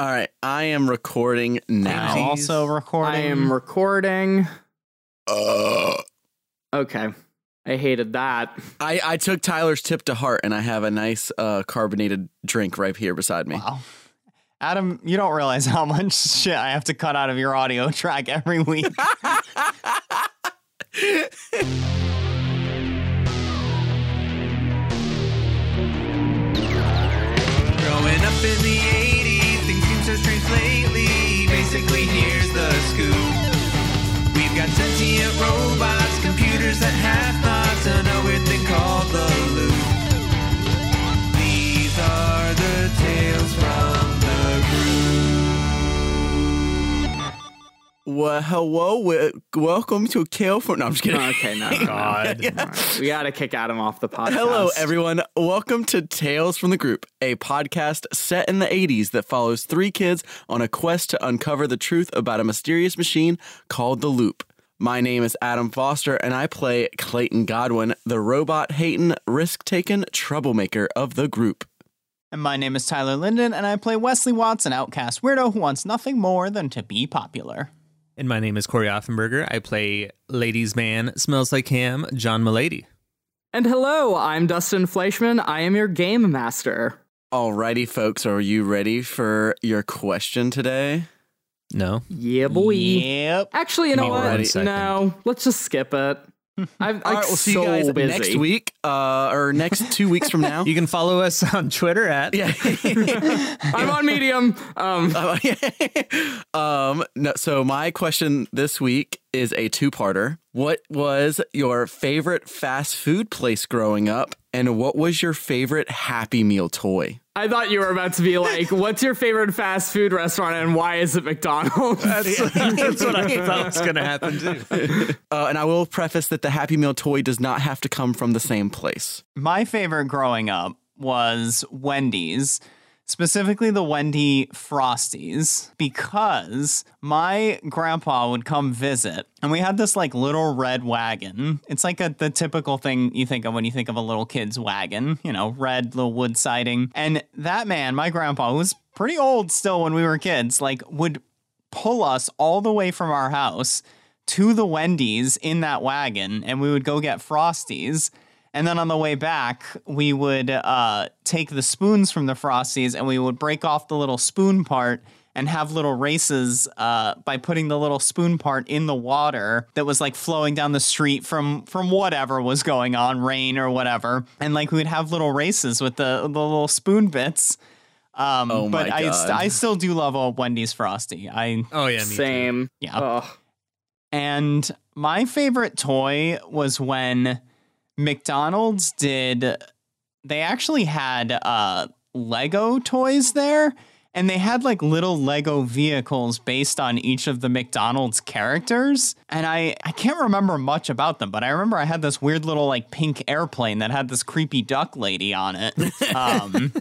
All right, I am recording now. I'm also recording. I am recording. Uh, Okay. I hated that. I, I took Tyler's tip to heart, and I have a nice uh, carbonated drink right here beside me. Wow. Adam, you don't realize how much shit I have to cut out of your audio track every week. Growing up in the 80s, lately. Basically, here's the scoop. We've got sentient robots, computers that have thoughts, and a weird thing called the Well, hello, we- welcome to Kill for. No, I'm just kidding. Okay, no. no, God. no. All right, We got to kick Adam off the podcast. Hello, everyone. Welcome to Tales from the Group, a podcast set in the 80s that follows three kids on a quest to uncover the truth about a mysterious machine called the Loop. My name is Adam Foster, and I play Clayton Godwin, the robot hating, risk taking troublemaker of the group. and my name is Tyler Linden, and I play Wesley Watts, an outcast weirdo who wants nothing more than to be popular. And my name is Cory Offenberger. I play Ladies Man, Smells Like Ham, John Milady. And hello, I'm Dustin Fleischman. I am your game master. Alrighty, folks, are you ready for your question today? No? Yeah, boy. Yep. Actually, you know what? No, let's just skip it. I'm like All right, we'll see so you guys busy. next week, uh, or next two weeks from now. You can follow us on Twitter at yeah. I'm on Medium. Um, um no, so my question this week is a two-parter. What was your favorite fast food place growing up and what was your favorite happy meal toy? I thought you were about to be like, "What's your favorite fast food restaurant and why is it McDonald's?" That's, that's what I thought was going to happen too. Uh, and I will preface that the happy meal toy does not have to come from the same place. My favorite growing up was Wendy's, specifically the Wendy Frosties, because my grandpa would come visit and we had this like little red wagon. It's like a, the typical thing you think of when you think of a little kid's wagon, you know, red little wood siding. And that man, my grandpa, who was pretty old still when we were kids, like would pull us all the way from our house to the Wendy's in that wagon and we would go get Frosties. And then on the way back, we would uh, take the spoons from the Frosties and we would break off the little spoon part and have little races uh, by putting the little spoon part in the water that was like flowing down the street from from whatever was going on, rain or whatever. And like we would have little races with the, the little spoon bits. Um, Oh my but I, st- I still do love a Wendy's Frosty. I Oh, yeah, me too. Same. Yeah. Ugh. and my favorite toy was when McDonald's did they actually had uh Lego toys there and they had like little Lego vehicles based on each of the McDonald's characters and I I can't remember much about them but I remember I had this weird little like pink airplane that had this creepy duck lady on it um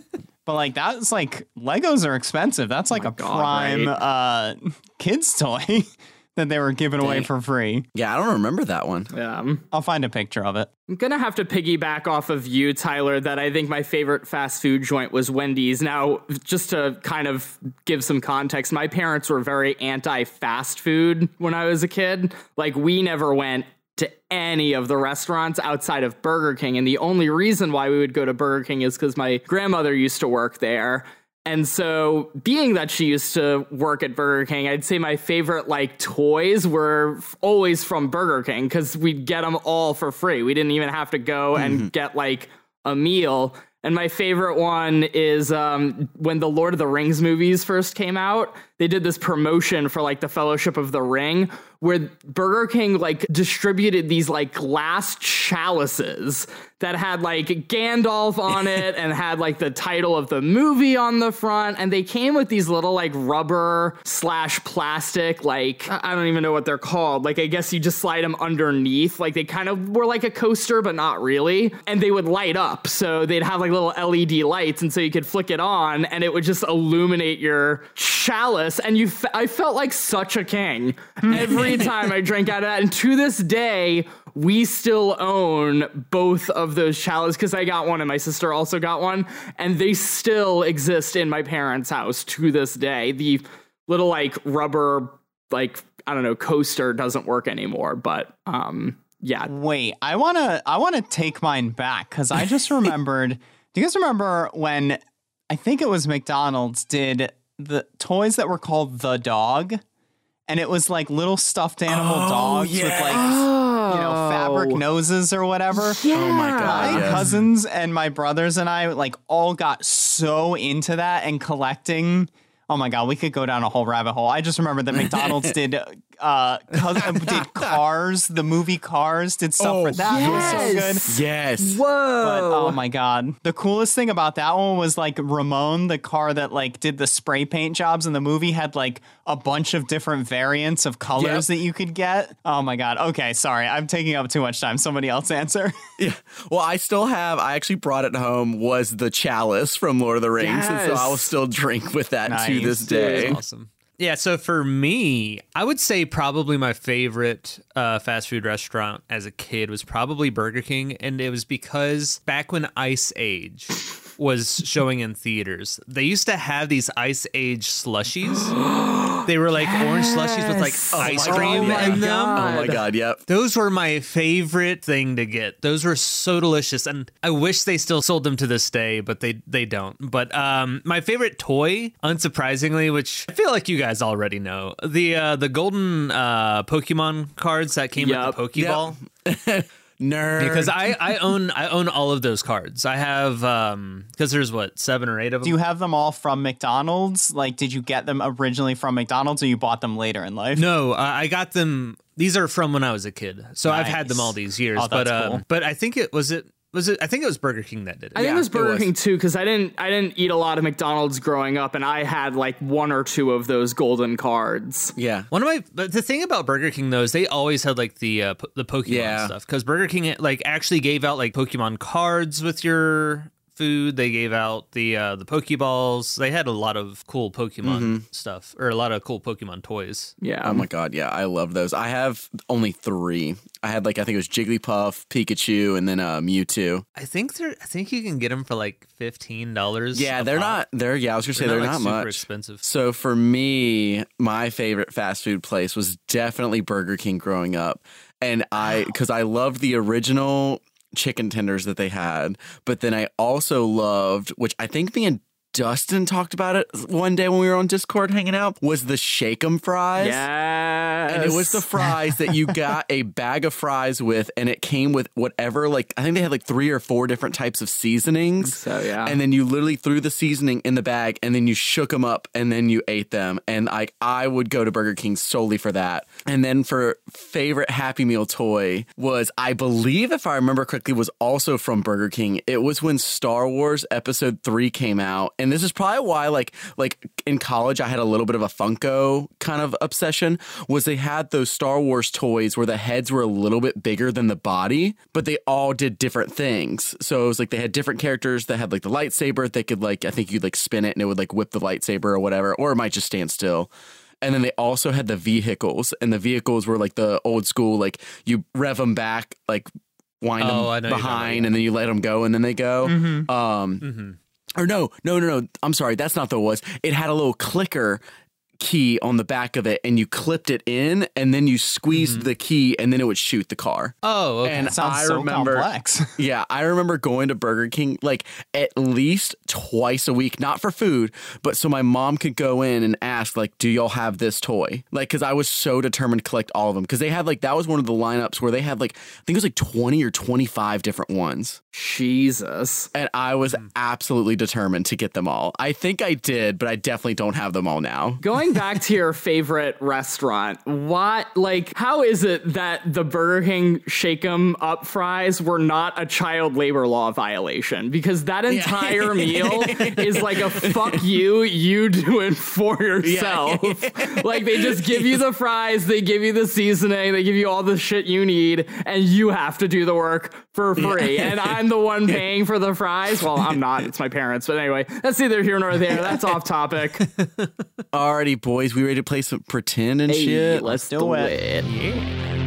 But like that's like Legos are expensive. That's like a God, prime right? uh kids toy that they were giving away Dang. for free. Yeah, I don't remember that one. Yeah. I'll find a picture of it. I'm gonna have to piggyback off of you, Tyler, that I think my favorite fast food joint was Wendy's. Now, just to kind of give some context, my parents were very anti fast food when I was a kid. Like, we never went to any of the restaurants outside of Burger King. And the only reason why we would go to Burger King is because my grandmother used to work there. And so, being that she used to work at Burger King, I'd say my favorite like toys were f- always from Burger King because we'd get them all for free. We didn't even have to go and get like a meal. And my favorite one is um, when the Lord of the Rings movies first came out. They did this promotion for like the Fellowship of the Ring, where Burger King like distributed these like glass chalices that had like Gandalf on it and had like the title of the movie on the front. And they came with these little like rubber slash plastic, like I I don't even know what they're called. Like I guess you just slide them underneath. Like they kind of were like a coaster, but not really. And they would light up. So they'd have like little LED lights. And so you could flick it on and it would just illuminate your chalice. And you, f- I felt like such a king every time I drank out of that. And to this day, we still own both of those chalices because I got one and my sister also got one, and they still exist in my parents' house to this day. The little like rubber like I don't know coaster doesn't work anymore, but um yeah. Wait, I wanna I wanna take mine back because I just remembered. do you guys remember when I think it was McDonald's did the toys that were called the dog? And it was like little stuffed animal oh, dogs with like you know fabric oh. noses or whatever. Oh my god. My yes. cousins and my brothers and I like all got so into that and collecting. Oh my god, we could go down a whole rabbit hole. I just remember that McDonald's did uh co- did Cars, the movie Cars, did stuff Oh, for that. It was so good. Yes. But Whoa. oh my god, the coolest thing about that one was like Ramon, the car that like did the spray paint jobs in the movie, had like a bunch of different variants of colors that you could get. Oh my god. Okay, sorry, I'm taking up too much time. Somebody else answer. Yeah. Well, I still have. I actually brought it home. Was the chalice from Lord of the Rings, and so I will still drink with that to this dude. day. Awesome. Yeah, so for me, I would say probably my favorite uh, fast food restaurant as a kid was probably Burger King, and it was because back when Ice Age was showing in theaters, they used to have these Ice Age slushies. they were like orange slushies with like Yes. ice Oh cream in Oh them. Oh my god. Yep. Those were my favorite thing to get. Those were so delicious, and I wish they still sold them to this day, but they they don't. But um, my favorite toy, unsurprisingly, which I feel like you guys already know, the uh, the golden uh, Pokemon cards that came Yup. with the Pokeball. Nerd. Because I, I own I own all of those cards. I have um because there's what seven or eight of them. Do you have them all from McDonald's? Like, did you get them originally from McDonald's, or you bought them later in life? No, I got them. These are from when I was a kid, so I've had them all these years. Oh, but um, cool. but I think it was it was it. I think it was Burger King that did it. I think Yeah, it was it Burger was. King too because I didn't I didn't eat a lot of McDonald's growing up, and I had like one or two of those golden cards. yeah. One of my but the thing about Burger King though is they always had like the uh, the Pokemon Yeah. stuff because Burger King like actually gave out like Pokemon cards with your food. They gave out the uh, the Pokeballs. They had a lot of cool Pokemon stuff or a lot of cool Pokemon toys. Yeah. Oh my god, yeah, I love those. I have only three. I had like I think it was Jigglypuff, Pikachu, and then uh, Mewtwo. I think they're I think you can get them for like fifteen dollars. Yeah, they're not. They're yeah. I was gonna say they're, like, not, super much. expensive. So for me, my favorite fast food place was definitely Burger King growing up, and I because I loved the original chicken tenders that they had, but then I also loved, which I think me and Dustin talked about it one day when we were on Discord hanging out, was the shake 'em fries. Yes. And it was the fries that you got a bag of fries with, and it came with whatever, like, I think they had like three or four different types of seasonings. So, yeah. And then you literally threw the seasoning in the bag, and then you shook them up, and then you ate them. And like, I would go to Burger King solely for that. And then for favorite Happy Meal toy was, I believe, if I remember correctly, was also from Burger King. It was when Star Wars Episode 3 came out. And this is probably why, like, like in college, I had a little bit of a Funko kind of obsession. Was they had those Star Wars toys where the heads were a little bit bigger than the body, but they all did different things. So it was like they had different characters that had like the lightsaber. They could like I think you'd like spin it and it would like whip the lightsaber or whatever, or it might just stand still. And then they also had the vehicles, and the vehicles were like the old school, like you rev them back, like wind Oh, them know you're talking about, behind, and then you let them go, and then they go. Mm-hmm. Um, Mhm. Or no, no, no, no. I'm sorry, that's not the was. It had a little clicker key on the back of it, and you clipped it in, and then you squeezed mm-hmm. the key, and then it would shoot the car. Oh, okay. And That sounds I so remember, complex. yeah, I remember going to Burger King like at least twice a week, not for food, but so my mom could go in and ask, like, "Do y'all have this toy?" Like, because I was so determined to collect all of them. Because they had like that was one of the lineups where they had like I think it was like twenty or twenty five different ones, Jesus. and I was hmm. absolutely determined to get them all. I think I did, but I definitely don't have them all now. Going back to your favorite restaurant, what like how is it that the Burger King shake 'em up fries were not a child labor law violation? Because that entire meal is like a fuck you, you do it for yourself. like they just give you the fries, they give you the seasoning, they give you all the shit you need, and you have to do the work for free. And I'm the one paying for the fries. Well, I'm not, it's my parents. But anyway, that's neither here nor there. That's off topic. Alrighty, boys, we ready to play some pretend and shit? let's do do it. it.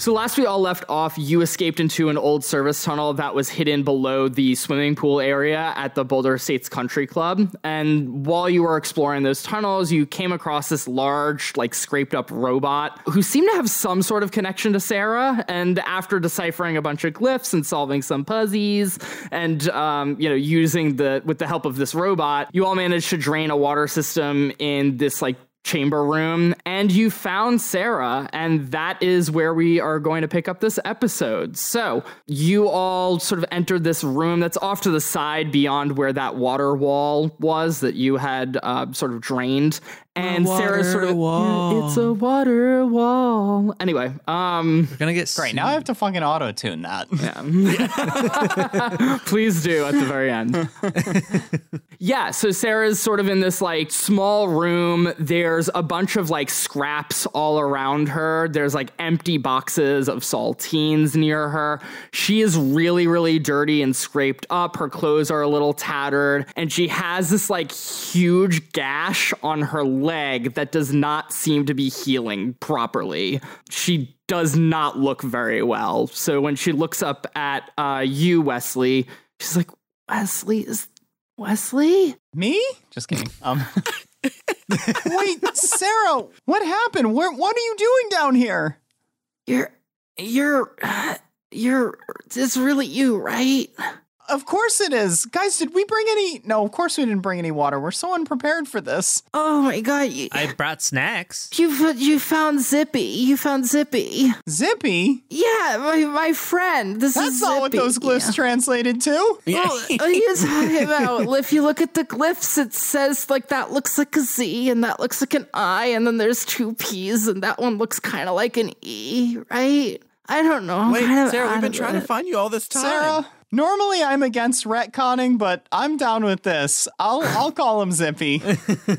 So last we all left off, you escaped into an old service tunnel that was hidden below the swimming pool area at the Boulder Estates Country Club. And while you were exploring those tunnels, you came across this large, like scraped up robot who seemed to have some sort of connection to Sarah. And after deciphering a bunch of glyphs and solving some puzzles, and um, you know using the with the help of this robot, you all managed to drain a water system in this like chamber room and you found Sarah and that is where we are going to pick up this episode. So, you all sort of entered this room that's off to the side beyond where that water wall was that you had uh, sort of drained and Sarah's sort of wall. it's a water wall. Anyway, um We're gonna get Great. Now I have to fucking auto tune that. Yeah. Please do at the very end. yeah, so Sarah's sort of in this like small room. There's a bunch of like scraps all around her. There's like empty boxes of saltines near her. She is really, really dirty and scraped up. Her clothes are a little tattered, and she has this like huge gash on her leg that does not seem to be healing properly. She does not look very well. So when she looks up at uh, you, Wesley, she's like, Wesley is Wesley? Me? Just kidding. Um. Wait, Sarah, what happened? Where? What are you doing down here? You're you're you're it's really you, right? Of course it is, guys. Did we bring any? No, of course we didn't bring any water. We're so unprepared for this. Oh my god, you I brought snacks. you, you found Zippy. You found Zippy. Zippy. Yeah, my my friend. This That's is not what those glyphs translated to. Oh, well, you talking about? If you look at the glyphs, it says like that looks like a Z and that looks like an I, and then there's two P's, and that one looks kind of like an E, right? I don't know. Wait, Sarah, we've been trying it. to find you all this time. Sarah, normally I'm against retconning, but I'm down with this. I'll I'll call him Zippy,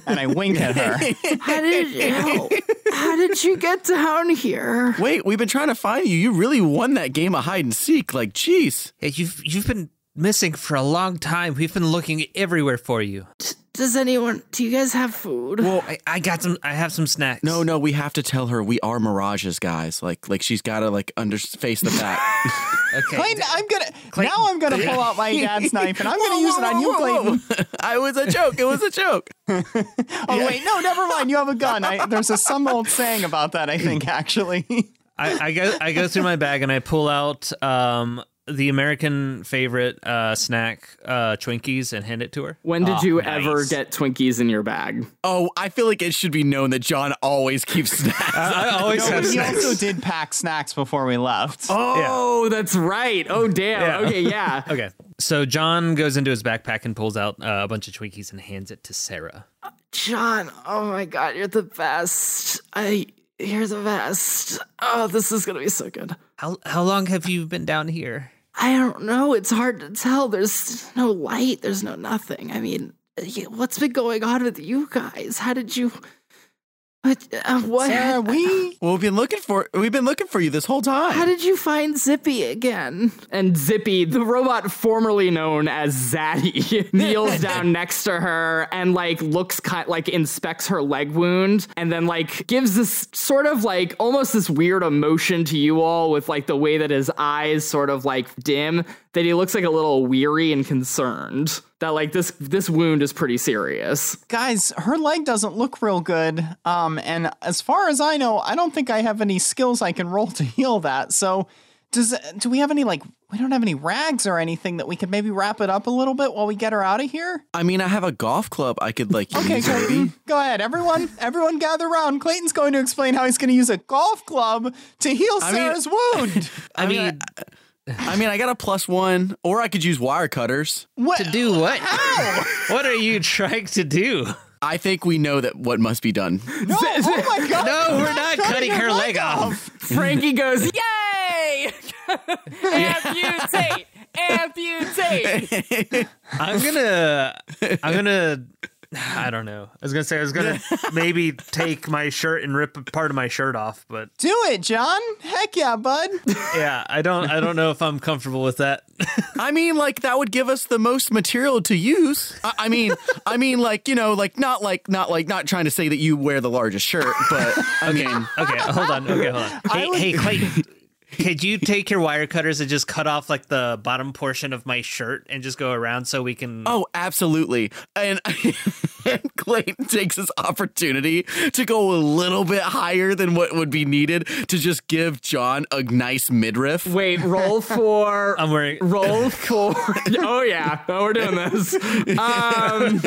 and I wink at her. How did you? How did you get down here? Wait, we've been trying to find you. You really won that game of hide and seek. Like, jeez. Yeah, you've you've been missing for a long time. We've been looking everywhere for you. Does anyone? Do you guys have food? Well, I, I got some. I have some snacks. No, no, we have to tell her we are mirages, guys. Like, like she's got to like under face the fact. Okay. Clayton, I'm gonna now. I'm gonna pull out my dad's knife, and I'm gonna use it on you, Clayton. I was a joke. It was a joke. Oh wait, no, never mind. You have a gun. I, there's a some old saying about that. I think actually. I, I go I go through my bag and I pull out um the American favorite uh, snack, uh, Twinkies, and hand it to her. when did Oh, you nice. ever get Twinkies in your bag? Oh, I feel like it should be known that John always keeps snacks. I always No, have we snacks. also did pack snacks before we left. Oh, that's right. Oh, damn. Yeah. Okay, yeah. Okay, so John goes into his backpack and pulls out uh, a bunch of Twinkies and hands it to Sarah. John, oh my god, you're the best. I you're the best. Oh, this is gonna be so good. How how long have you been down here? I don't know. It's hard to tell. There's no light. There's no nothing. I mean, what's been going on with you guys? How did you? What? Uh, what? Sarah, we well, we've been looking for we've been looking for you this whole time. How did you find Zippy again? And Zippy, the robot formerly known as Zaddy, kneels down next to her and like looks kind like inspects her leg wound and then like gives this sort of like almost this weird emotion to you all with like the way that his eyes sort of like dim that he looks like a little weary and concerned. That like this this wound is pretty serious. guys, her leg doesn't look real good. Um, and as far as I know, I don't think I have any skills I can roll to heal that. So, does do we have any like we don't have any rags or anything that we could maybe wrap it up a little bit while we get her out of here? I mean, I have a golf club I could like Okay, use. maybe. Clayton, go ahead. Everyone, everyone, gather around. Clayton's going to explain how he's going to use a golf club to heal mean- Sarah's wound. I mean, I mean, I got a plus one, or I could use wire cutters. What to do what? How? What are you trying to do? I think we know that what must be done. No, oh my god! No, we're not cutting her leg off. Frankie goes, "Yay! Amputate! Amputate!" I'm gonna, I'm gonna, I don't know. I was gonna say I was gonna maybe take my shirt and rip a part of my shirt off, but Do it, John. Heck yeah, bud. yeah, I don't, I don't know if I'm comfortable with that. I mean, like that would give us the most material to use. I, I mean, I mean, like you know, like not like not like not trying to say that you wear the largest shirt, but I mean, Okay, hold on. Okay, hold on. Hey, hey, Clayton. Could you take your wire cutters and just cut off like the bottom portion of my shirt and just go around so we can? Oh, absolutely. And, and Clayton takes this opportunity to go a little bit higher than what would be needed to just give John a nice midriff. Wait, roll for. I'm wearing. roll for. Oh yeah, oh, we're doing this. Um,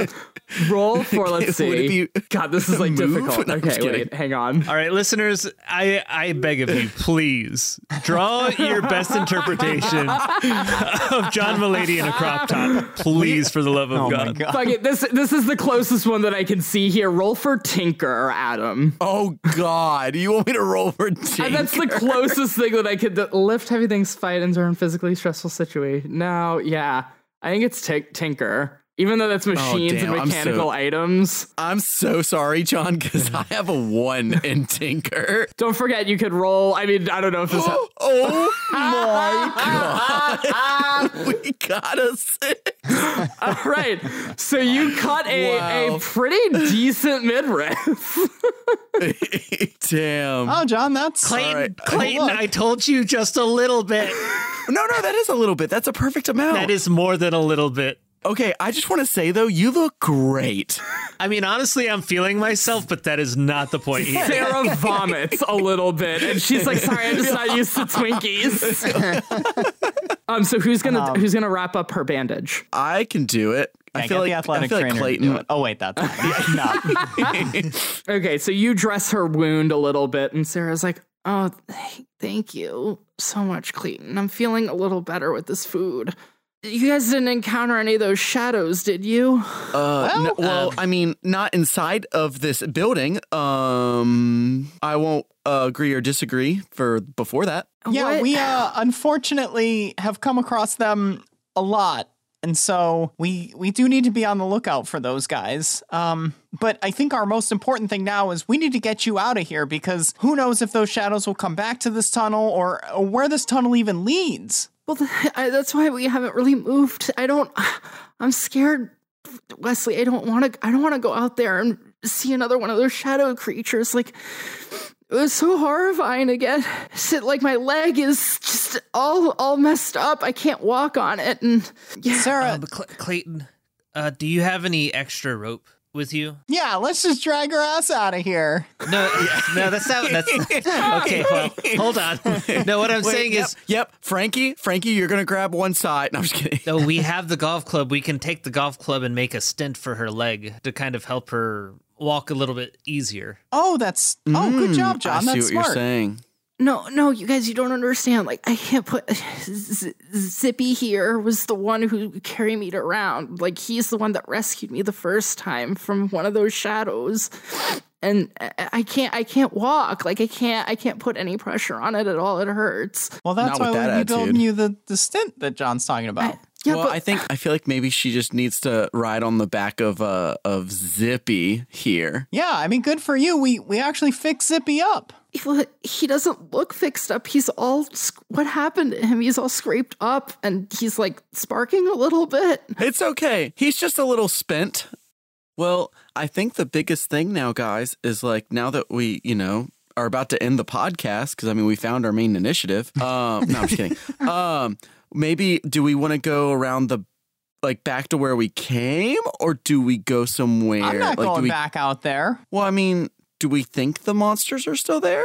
roll for. Let's see. be God, this is like move? difficult. No, Okay, wait, hang on. All right, listeners, I I beg of you, please draw your best interpretation of John Mulaney in a crop top, please, for the love of Oh God. god. Fuck it. This this is the closest one that I can see here. Roll for Tinker, Adam. Oh, God. You want me to roll for Tinker? And that's the closest thing that I could th- lift heavy things, fight, endure physically stressful situation. No, yeah, I think it's t- Tinker. Even though that's oh, machines damn, and I'm mechanical so- items. I'm so sorry, John, because I have a one in Tinker. Don't forget, you could roll. I mean, I don't know if this. Oh my God. we got a six. All right, so you cut a, Wow. a pretty decent midriff. Damn. Oh, John, that's Clayton, All right. Clayton, I told you just a little bit. No, no, that is a little bit. That's a perfect amount. That is more than a little bit. Okay, I just want to say though, you look great. I mean, honestly, I'm feeling myself, but that is not the point here. Sarah vomits a little bit, and she's like, "Sorry, I'm just not used to Twinkies." um. So who's gonna who's gonna wrap up her bandage? I can do it. I Yeah, feel like the athletic I feel like trainer to Clayton. do it. Oh wait, that's not. no. Okay, so you dress her wound a little bit, and Sarah's like, "Oh, th- thank you so much, Clayton. I'm feeling a little better with this food." You guys didn't encounter any of those shadows, did you? Uh, no- well, I mean, not inside of this building. Um, I won't uh, agree or disagree for before that. Yeah, What? we uh, unfortunately have come across them a lot. And so we we do need to be on the lookout for those guys. Um, but I think our most important thing now is we need to get you out of here because who knows if those shadows will come back to this tunnel or, or where this tunnel even leads. Well, I, that's why we haven't really moved. I don't. I'm scared, Wesley. I don't want to. I don't want to go out there and see another one of those shadow creatures. Like it was so horrifying to get. Sit like my leg is just all all messed up. I can't walk on it, and yeah. Sarah, but Cl- Clayton, uh, do you have any extra rope with you? yeah, let's just drag her ass out of here. No, no, that's not. That's okay. Well, hold on. No, what I'm Wait, saying yep, is, yep, Frankie, Frankie, you're gonna grab one side. No, I'm just kidding. no, we have the golf club. We can take the golf club and make a stent for her leg to kind of help her walk a little bit easier. Oh, that's oh, good mm, job, I John. see That's what smart. you're saying. No, no, you guys, you don't understand. Like, I can't put Z- Zippy here was the one who carried me around. Like, he's the one that rescued me the first time from one of those shadows, and I- I can't, I can't walk. Like, I can't, I can't put any pressure on it at all. It hurts. Well, that's Not why with we'll that be building you the, the stint that John's talking about. Yeah, well, but I think I feel like maybe she just needs to ride on the back of uh of Zippy here. yeah, I mean, good for you. We we actually fixed Zippy up. He- he doesn't look fixed up. He's all, what happened to him? He's all scraped up, and he's like sparking a little bit. It's okay. He's just a little spent. Well, I think the biggest thing now, guys, is like now that we, you know, are about to end the podcast because I mean we found our main initiative. Um, no, I'm just kidding. Um, maybe do we want to go around the like back to where we came, or do we go somewhere? I'm not like, do going we, back out there. Well, I mean, do we think the monsters are still there?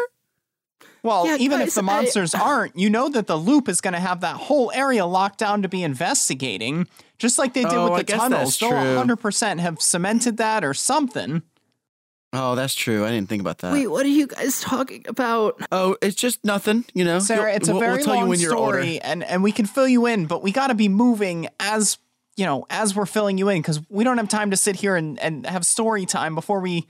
Well, Yeah, even guys, if the I- monsters aren't, you know that the loop is going to have that whole area locked down to be investigating, just like they did Oh, with the guess tunnels. that's They'll 100% have cemented that or something. Oh, that's true. I didn't think about that. Wait, what are you guys talking about? Oh, it's just nothing. You know, Sarah, You'll- it's a we'll, very we'll long when you're older. story, and, and we can fill you in, but we got to be moving as you know as we're filling you in because we don't have time to sit here and, and have story time before we,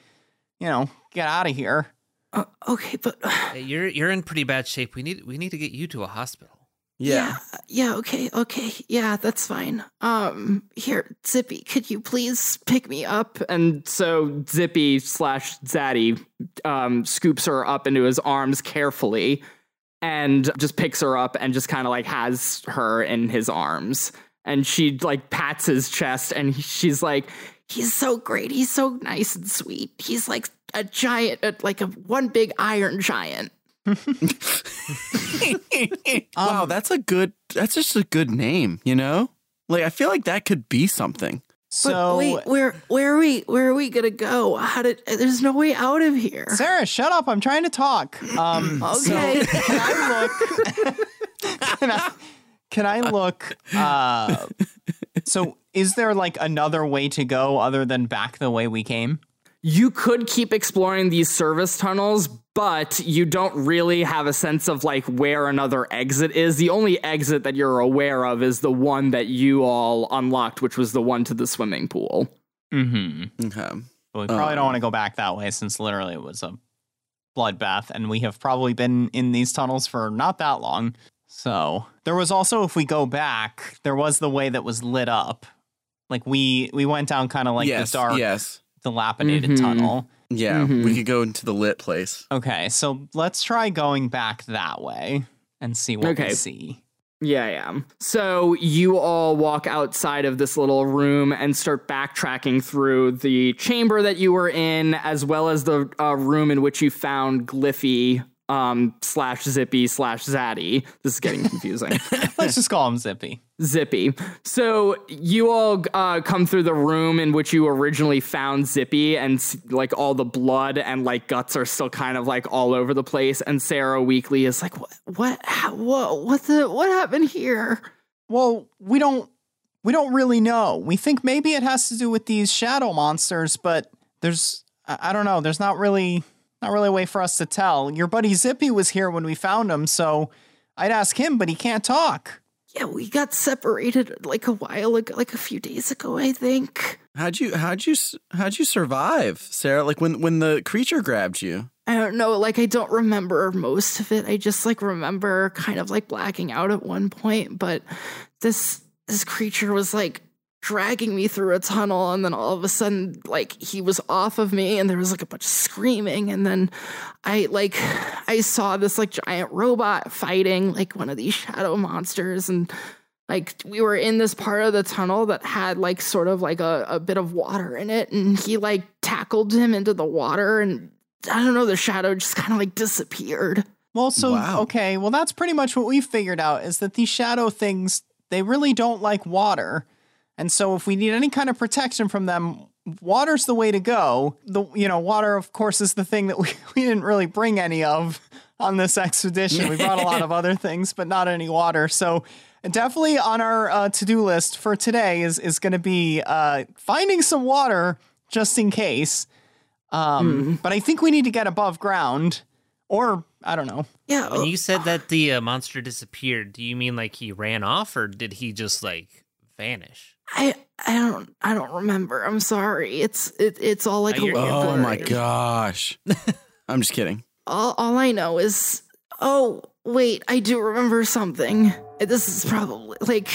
you know, get out of here. Uh, okay, but Hey, you're you're in pretty bad shape. We need we need to get you to a hospital. Yeah. yeah, okay, okay, yeah, that's fine. Um, here, Zippy, could you please pick me up? And so Zippy slash Zaddy um, scoops her up into his arms carefully and just picks her up and just kind of like has her in his arms. And she like pats his chest and she's like, he's so great. He's so nice and sweet. He's like a giant, uh, like a one big iron giant. wow, that's a good. That's just a good name. You know, like I feel like that could be something. So, wait, where where are we where are we gonna go? How did there's no way out of here. Sarah, shut up. I'm trying to talk. Um, Okay. so can I look? can, I, can I look? Uh, so, is there like another way to go other than back the way we came? You could keep exploring these service tunnels, but you don't really have a sense of like where another exit is. The only exit that you're aware of is the one that you all unlocked, which was the one to the swimming pool. Mm-hmm. Okay. But we probably don't want to go back that way since literally it was a bloodbath, and we have probably been in these tunnels for not that long. So there was also, if we go back, there was the way that was lit up. Like we we went down kind of like yes. the dark, Yes. dilapidated Mhm. tunnel. Yeah. Mhm. We could go into the lit place. Okay, so let's try going back that way and see what we Okay. see. Yeah, yeah. So you all walk outside of this little room and start backtracking through the chamber that you were in, as well as the uh, room in which you found Gliffy um, slash Zippy slash Zaddy. This is getting confusing. Let's just call him Zippy. Zippy. So you all uh, come through the room in which you originally found Zippy, and like all the blood and like guts are still kind of like all over the place. And Sarah Weekly is like, "What? What? How, what? What the? What happened here?" Well, we don't we don't really know. We think maybe it has to do with these shadow monsters, but there's I I don't know. There's not really not really a way for us to tell. Your buddy Zippy was here when we found him, so I'd ask him, but he can't talk. Yeah, we got separated like a while ago, like a few days ago, I think. How'd you how'd you s- how'd you survive, Sarah? Like when when the creature grabbed you? I don't know, like I don't remember most of it. I just like remember kind of like blacking out at one point, but this this creature was like dragging me through a tunnel and then all of a sudden like he was off of me and there was like a bunch of screaming and then I like I saw this like giant robot fighting like one of these shadow monsters and like we were in this part of the tunnel that had like sort of like a, a bit of water in it and he like tackled him into the water and I don't know, the shadow just kind of like disappeared. Well, so Wow. okay, well that's pretty much what we figured out is that these shadow things they really don't like water. And so if we need any kind of protection from them, water's the way to go. The you know, water of course is the thing that we, we didn't really bring any of on this expedition. We brought a lot of other things, but not any water. So definitely on our uh, to-do list for today is is going to be uh, finding some water just in case. Um, But I think we need to get above ground, or I don't know. Yeah. When you said that the uh, monster disappeared, do you mean like he ran off or did he just like vanish? I I don't I don't remember. I'm sorry. It's it, it's all like Oh, a you're- Oh my gosh. I'm just kidding. All all I know is oh wait, I do remember something. This is probably like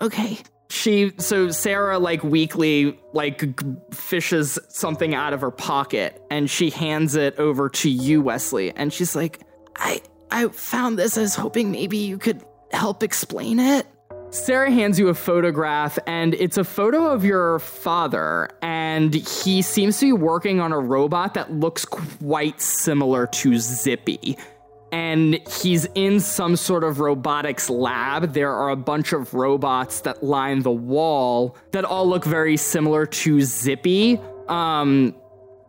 okay. She so Sarah like weakly like g- fishes something out of her pocket and she hands it over to you, Wesley, and she's like, I I found this. I was hoping maybe you could help explain it. Sarah hands you a photograph, and it's a photo of your father, and he seems to be working on a robot that looks quite similar to Zippy. And he's in some sort of robotics lab. There are a bunch of robots that line the wall that all look very similar to Zippy. Um,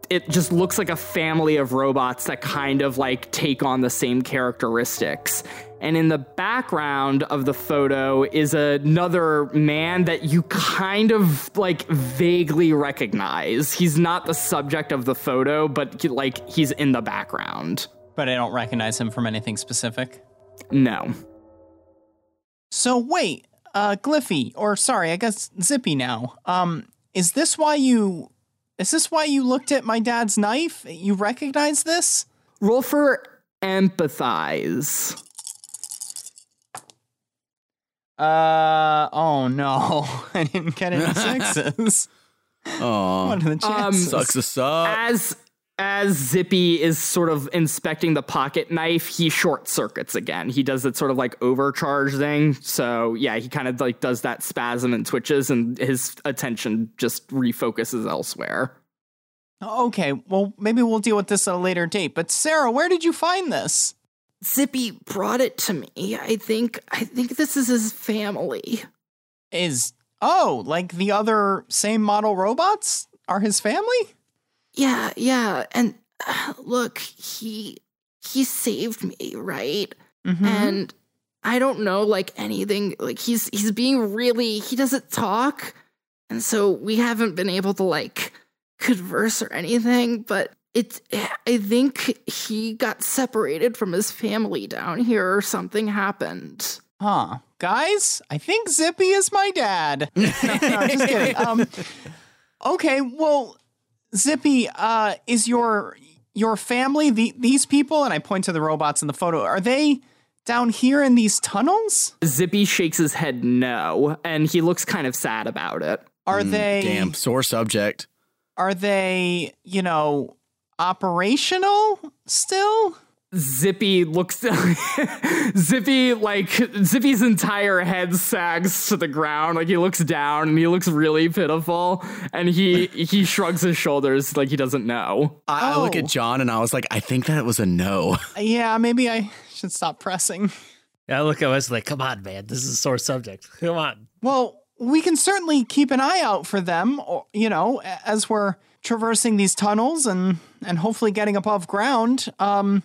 it just looks like a family of robots that kind of like take on the same characteristics. And in the background of the photo is another man that you kind of like vaguely recognize. He's not the subject of the photo, but like he's in the background. But I don't recognize him from anything specific. No. So wait, uh, Gliffy, or sorry, I guess Zippy now. Um, is this why you? Is this why you looked at my dad's knife? You recognize this? Roll for empathize. Uh oh no, I didn't get any sixes. Oh, what are the Um, chances? sucks to suck. as as Zippy is sort of inspecting the pocket knife, he short circuits again. He does that sort of like overcharge thing. So yeah, he kind of like does that spasm and twitches, and his attention just refocuses elsewhere. okay, well maybe we'll deal with this at a later date. But Sarah, where did you find this? Zippy brought it to me. I think I think this is his family. Is oh, like the other same model robots are his family? Yeah, yeah. And uh, look, he he saved me, right? Mhm. And I don't know like anything. Like he's he's being really he doesn't talk. And so we haven't been able to like converse or anything, but it's I think he got separated from his family down here or something happened. Huh. Guys, I think Zippy is my dad. no, no, just kidding. Um, okay, well, Zippy, uh, is your your family the, these people? And I point to the robots in the photo. Are they down here in these tunnels? Zippy shakes his head no, and he looks kind of sad about it. Are they? Damn, sore subject. Are they? You know, operational still? Zippy looks Zippy like Zippy's entire head sags to the ground like he looks down and he looks really pitiful and he he shrugs his shoulders like he doesn't know. I, I look Oh. at John and I was like, I think that was a no. Yeah, maybe I should stop pressing. Yeah, I look at us like, come on, man, this is a sore subject. Come on. Well, we can certainly keep an eye out for them, or, you know, as we're traversing these tunnels and and hopefully getting above ground. Um,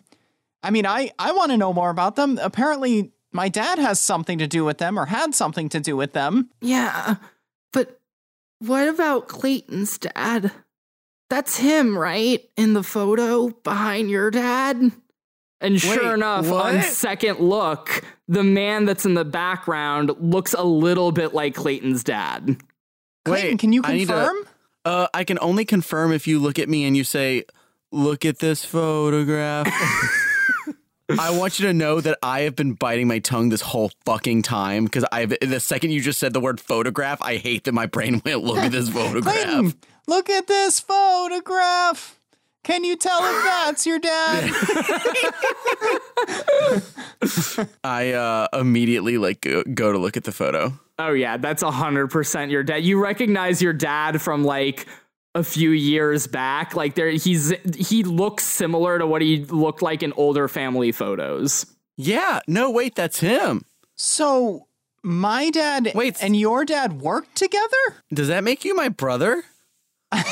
I mean, I I want to know more about them. Apparently, my dad has something to do with them, or had something to do with them. Yeah, but what about Clayton's dad? That's him, right? In the photo behind your dad? And sure Wait, enough, on second look, the man that's in the background looks a little bit like Clayton's dad. Clayton, Wait, can you I need to- confirm? Uh, I can only confirm if you look at me and you say, "Look at this photograph." I want you to know that I have been biting my tongue this whole fucking time because I've the second you just said the word photograph, I hate that my brain went look at this photograph. Clayton, look at this photograph. Can you tell if that's your dad? I uh, immediately like go, go to look at the photo. Oh yeah, that's hundred percent your dad. You recognize your dad from like a few years back. Like there, he's he looks similar to what he looked like in older family photos. Yeah, no, wait, that's him. so my dad Wait. and your dad worked together? Does that make you my brother? I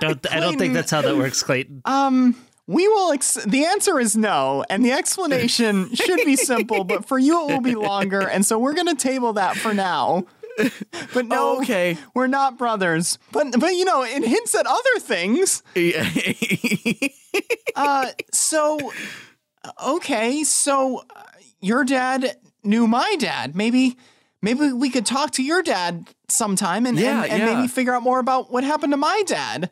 don't. I don't think that's how that works, Clayton. Um, we will. Ex- the answer is no, and the explanation should be simple, but for you it will be longer, and so we're going to table that for now. But no, Oh, okay. we're not brothers. But but you know, it hints at other things. Uh, so okay, so uh, your dad knew my dad. Maybe maybe we could talk to your dad sometime and Yeah, and, and yeah. maybe figure out more about what happened to my dad.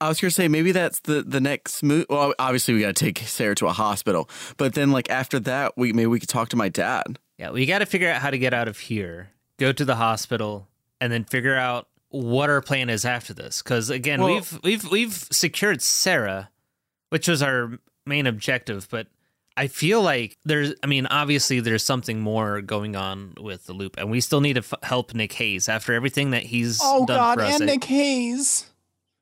I was gonna say maybe that's the the next move. Well, obviously we gotta take Sarah to a hospital, but then like after that, we maybe we could talk to my dad. Yeah, we got to figure out how to get out of here, go to the hospital, and then figure out what our plan is after this. Because again, Well- we've we've we've secured Sarah, which was our main objective, but. I feel like there's, I mean, obviously there's something more going on with the loop, and we still need to f- help Nick Hayes after everything that he's Oh done God, for us. and I- Nick Hayes.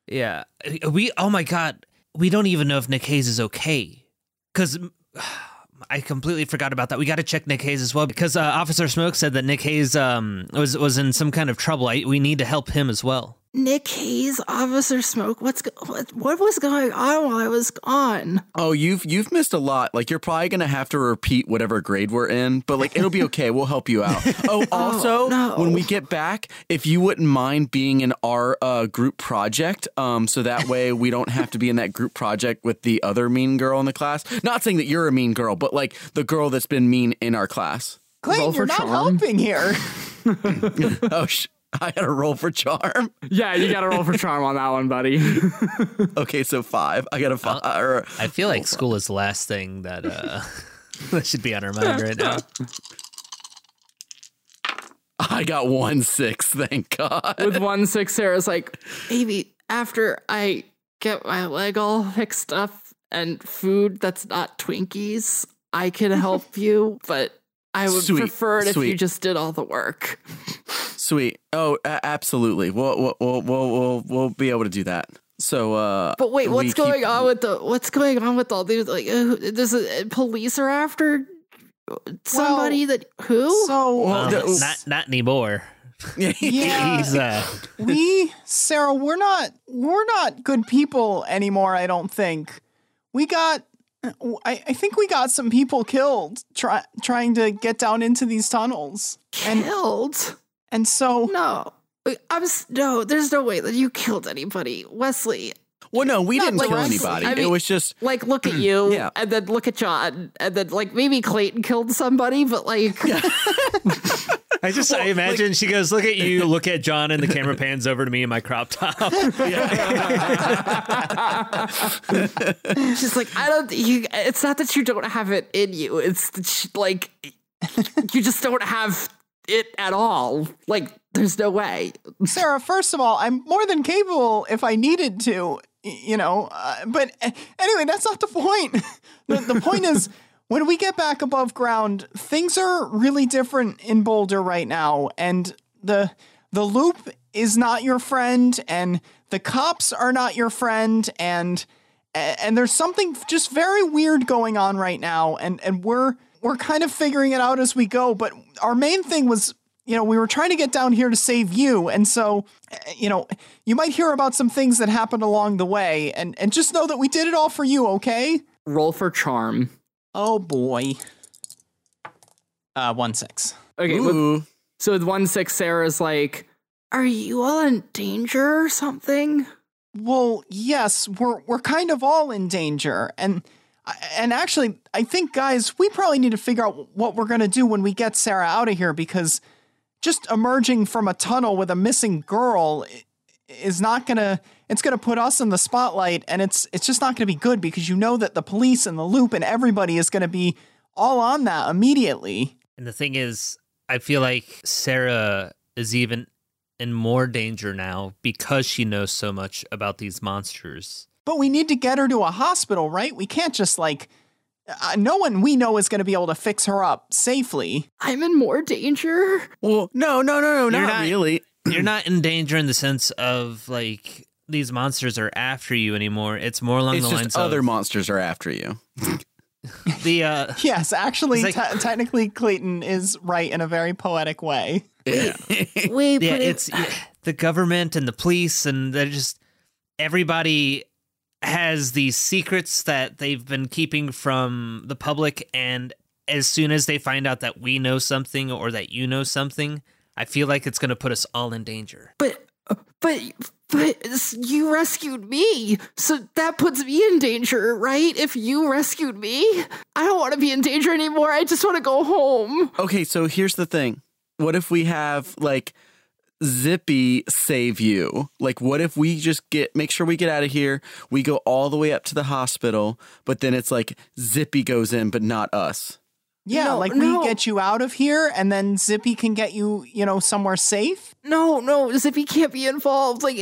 Yeah. We oh my god, we don't even know if Nick Hayes is okay. Cuz I completely forgot about that. We got to check Nick Hayes as well because uh, Officer Smoke said that Nick Hayes um was was in some kind of trouble. I, we need to help him as well. Nick Hayes, Officer Smoke. What's what, what was going on while I was gone? Oh, you've you've missed a lot. Like you're probably gonna have to repeat whatever grade we're in, but like it'll be okay. We'll help you out. Oh, also, no. when we get back, if you wouldn't mind being in our uh, group project, um, so that way we don't have to be in that group project with the other mean girl in the class. Not saying that you're a mean girl, but like the girl that's been mean in our class. Clayton, you're not charm. helping here. Oh, sh- I got a roll for charm. Yeah, you got a roll for charm on that one, buddy. Okay, so five. I got a five. or- I feel like school is the last thing that uh that should be on our mind right now. I got one six. Thank God. With one six, Sarah's like, Maybe after I get my leg all fixed up and food that's not Twinkies, I can help you, but I would Sweet, prefer it if you just did all the work. Sweet. Oh, a- absolutely. We'll, we'll we'll we'll we'll we'll be able to do that. So, uh, But wait, we what's keep- going on with the what's going on with all these like uh, there's a, police are after somebody that who? So Well, Um, the- not not anymore. yeah, He's uh, we Sarah, we're not we're not good people anymore. I don't think we got. I, I think we got some people killed try, trying to get down into these tunnels, and killed? And so No. I'm no, there's no way that you killed anybody. Wesley, Well, no, we Not didn't like kill wrestling. anybody. I it was just like look at you Yeah. and then look at John and then like maybe Clayton killed somebody, but like I just I imagine she goes, look at you, look at John, and the camera pans over to me in my crop top. she's like, I don't you it's not that you don't have it in you. It's she, like you just don't have it at all. Like there's no way. Sarah, first of all, I'm more than capable if I needed to, you know. Uh, but uh, anyway, that's not the point. the, the point is, when we get back above ground, things are really different in Boulder right now, and the the loop is not your friend, and the cops are not your friend, and and there's something just very weird going on right now, and and we're we're kind of figuring it out as we go. But our main thing was you know, we were trying to get down here to save you. And so, uh, you know, you might hear about some things that happened along the way. And, and just know that we did it all for you, okay? Roll for charm. Oh, boy. Uh, one six. Okay, with- so with one six, Sarah's like, Are you all in danger or something? Well, yes, we're, we're kind of all in danger. And, and actually, I think, guys, we probably need to figure out what we're going to do when we get Sarah out of here because just emerging from a tunnel with a missing girl is not going to it's going to put us in the spotlight and it's it's just not going to be good because you know that the police and the loop and everybody is going to be all on that immediately. and the thing is, I feel like Sarah is even in more danger now because she knows so much about these monsters. But we need to get her to a hospital, right? We can't just like uh, no one we know is going to be able to fix her up safely. I'm in more danger. Well, no, no, no, no, You're not, not- really. You're not in danger in the sense of like these monsters are after you anymore. It's more along It's the just lines other of other monsters are after you. the uh Yes, actually, like- te- technically, Clayton is right in a very poetic way. Yeah. Wait, yeah, it's yeah, the government and the police and they're just everybody has these secrets that they've been keeping from the public and as soon as they find out that we know something or that you know something i feel like it's going to put us all in danger. But but but you rescued me so that puts me in danger right? If you rescued me i don't want to be in danger anymore i just want to go home. Okay, so here's the thing. What if we have like Zippy save you? Like what if we just get make sure we get out of here, we go all the way up to the hospital, but then it's like Zippy goes in but not us. Yeah, No, like no. we get you out of here, and then Zippy can get you, you know, somewhere safe. no no zippy can't be involved like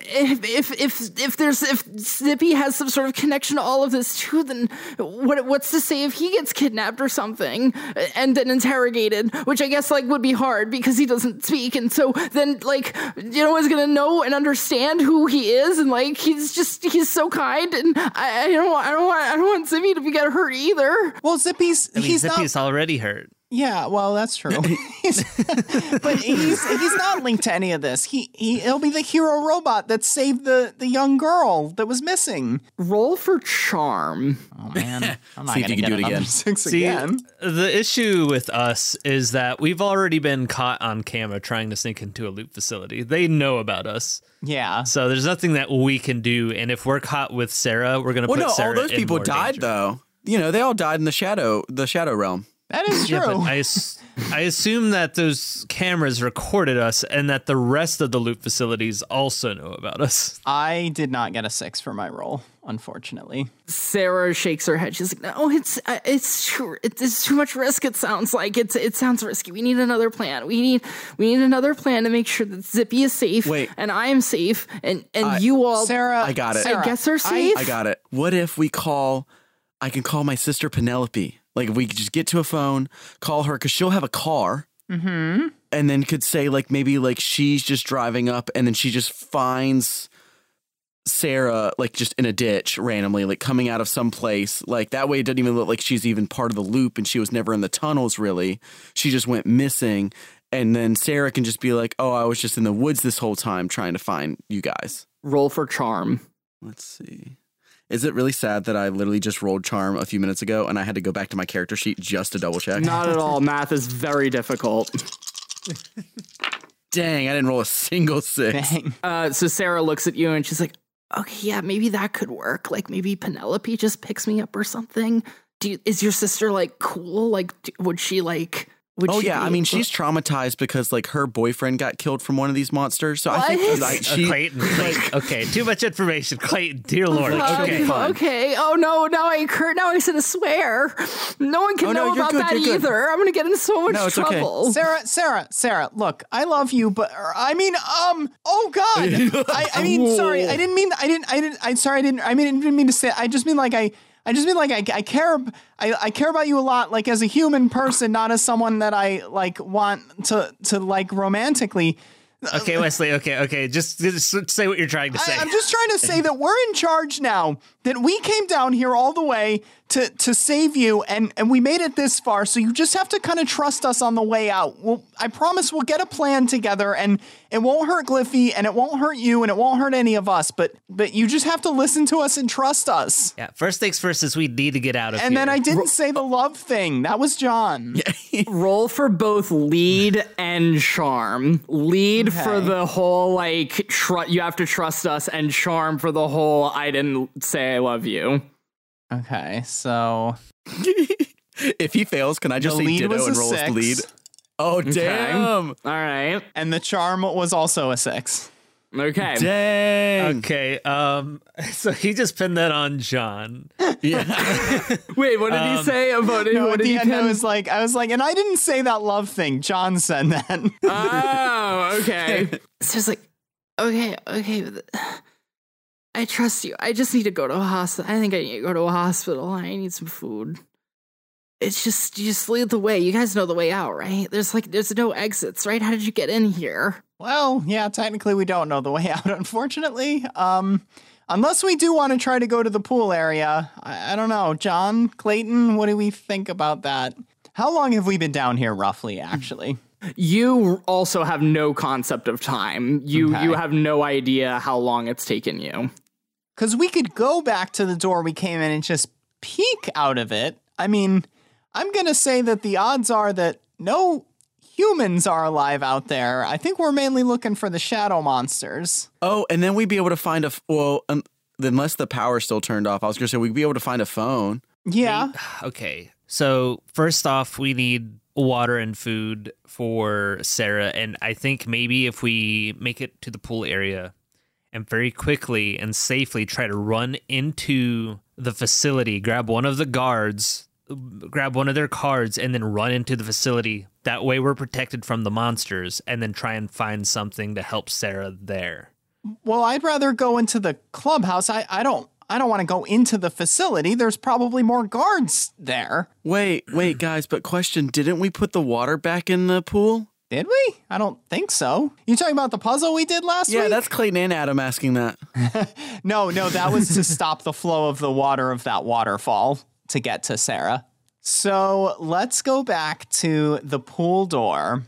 if if if if there's if zippy has some sort of connection to all of this too then what what's to say if he gets kidnapped or something uh, and then interrogated which i guess like would be hard because he doesn't speak and so then like you know is gonna know and understand who he is and like he's just he's so kind and i, I don't want i don't want i don't want zippy to be get hurt either Well, Zippy's i mean he's zippy's not. already hurt Yeah, well, that's true. He's- but he's he's not linked to any of this. He he he'll be the hero robot that saved the the young girl that was missing. roll for charm. Oh man, I'm not See if gonna you can get do it again. Six See, again. the issue with us is that we've already been caught on camera trying to sneak into a loop facility. They know about us. Yeah. So there's nothing that we can do. And if we're caught with Sarah, we're going to put Sarah. Well put no, Sarah all those people died danger. though. You know, they all died in the shadow the shadow realm. That is true. Yeah, but I, I assume that those cameras recorded us and that the rest of the loop facilities also know about us. I did not get a six for my role, unfortunately. Sarah shakes her head. She's like, No, it's uh, it's too it's too much risk. It sounds like it's it sounds risky. We need another plan. We need we need another plan to make sure that Zippy is safe. Wait. and I am safe, and and I- you all. Sarah, I got it. I guess are safe. I got it. What if we call? I can call my sister Penelope. Like if we could just get to a phone, call her because she'll have a car, mm-hmm. and then could say like maybe like she's just driving up, and then she just finds Sarah like just in a ditch randomly, like coming out of some place. Like that way it doesn't even look like she's even part of the loop and she was never in the tunnels really. She just went missing. And then Sarah can just be like, Oh, I was just in the woods this whole time trying to find you guys. Roll for charm. Let's see. Is it really sad that I literally just rolled charm a few minutes ago and I had to go back to my character sheet just to double check? Not at all. Math is very difficult. Dang, I didn't roll a single six. Dang. Uh, so Sarah looks at you and she's like, Okay, yeah, maybe that could work. Like maybe Penelope just picks me up or something. Do you, is your sister like cool? Like d- would she like? Would Oh she yeah, be I mean she's traumatized because like her boyfriend got killed from one of these monsters. So I think What? like Uh, Clayton, Clayton. Okay, too much information. Clayton, dear Lord. Like, okay. Okay. Oh no! Now I incur. Now I said a swear. No one can Oh, no, know you're about good, that you're good. either. I'm gonna get in so much No, it's okay. trouble. Sarah, Sarah, Sarah, look, I love you, but or, I mean, um, oh God, I, I mean, sorry, I didn't mean, I didn't, I didn't, I'm sorry, I didn't, I mean, I didn't mean to say, I just mean like I, I just mean like I, I care, I, I care about you a lot, like as a human person, not as someone that I like want to, to like romantically. Okay, Wesley. Okay, okay. Just, just say what you're trying to say. I, I'm just trying to say that we're in charge now. That we came down here all the way to to save you, and and we made it this far. So you just have to kind of trust us on the way out. Well, I promise we'll get a plan together, and it won't hurt Gliffy, and it won't hurt you, and it won't hurt any of us. But but you just have to listen to us and trust us. yeah. First things first is we need to get out of here. And here. then I didn't say the love thing. That was John. roll for both lead and charm. Lead for the whole like tr- you have to trust us, and charm for the whole I didn't say I love you. Okay, so if he fails, can I just The say lead ditto and a roll as the six. lead? Oh damn. All right. and the charm was also a six. Okay. Dang. Okay. Um. So he just pinned that on John. Yeah. Wait, what did Um, he say about it? No, what at did the he end, I was like, I was like, and I didn't say that love thing. John said that. Oh, okay. So it's like, okay, okay. But I trust you. I just need to go to a hospital. I think I need to go to a hospital. I need some food. It's just you just lead the way. You guys know the way out, right? There's like there's no exits, right? How did you get in here? Well, yeah, technically we don't know the way out, unfortunately. Um, unless we do want to try to go to the pool area. I, I don't know. John, Clayton, what do we think about that? How long have we been down here, roughly, actually? You also have no concept of time. You Okay. you have no idea how long it's taken you. Because we could go back to the door we came in and just peek out of it. I mean, I'm going to say that the odds are that no humans are alive out there. I think we're mainly looking for the shadow monsters. oh, and then we'd be able to find a f- well, um, unless the power's still turned off. I was gonna say we'd be able to find a phone. Yeah. Okay. So first off, we need water and food for Sarah, and I think maybe if we make it to the pool area and very quickly and safely try to run into the facility, grab one of the guards, grab one of their cards, and then run into the facility. That way, we're protected from the monsters, and then try and find something to help Sarah there. Well, I'd rather go into the clubhouse. I, I don't I don't want to go into the facility. There's probably more guards there. Wait, wait, guys, but question: Didn't we put the water back in the pool? Did we? I don't think so. You talking about the puzzle we did last Yeah, week? Yeah, that's Clayton and Adam asking that. No, no, that was to stop the flow of the water of that waterfall to get to Sarah. So let's go back to the pool door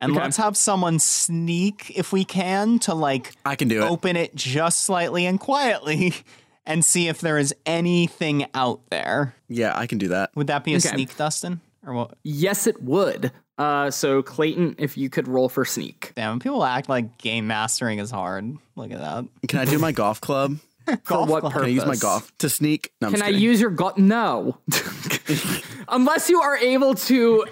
and Okay. let's have someone sneak if we can to like I can do it. open it just slightly and quietly and see if there is anything out there. Yeah, I can do that. Would that be a Okay. sneak, Dustin? Or what? Yes, it would. Uh, so Clayton, if you could roll for sneak. Damn, people act like game mastering is hard. Look at that. Can I do my golf club? For what purpose? Can? I use my golf to sneak? No, Can I use your golf? No. Unless you are able to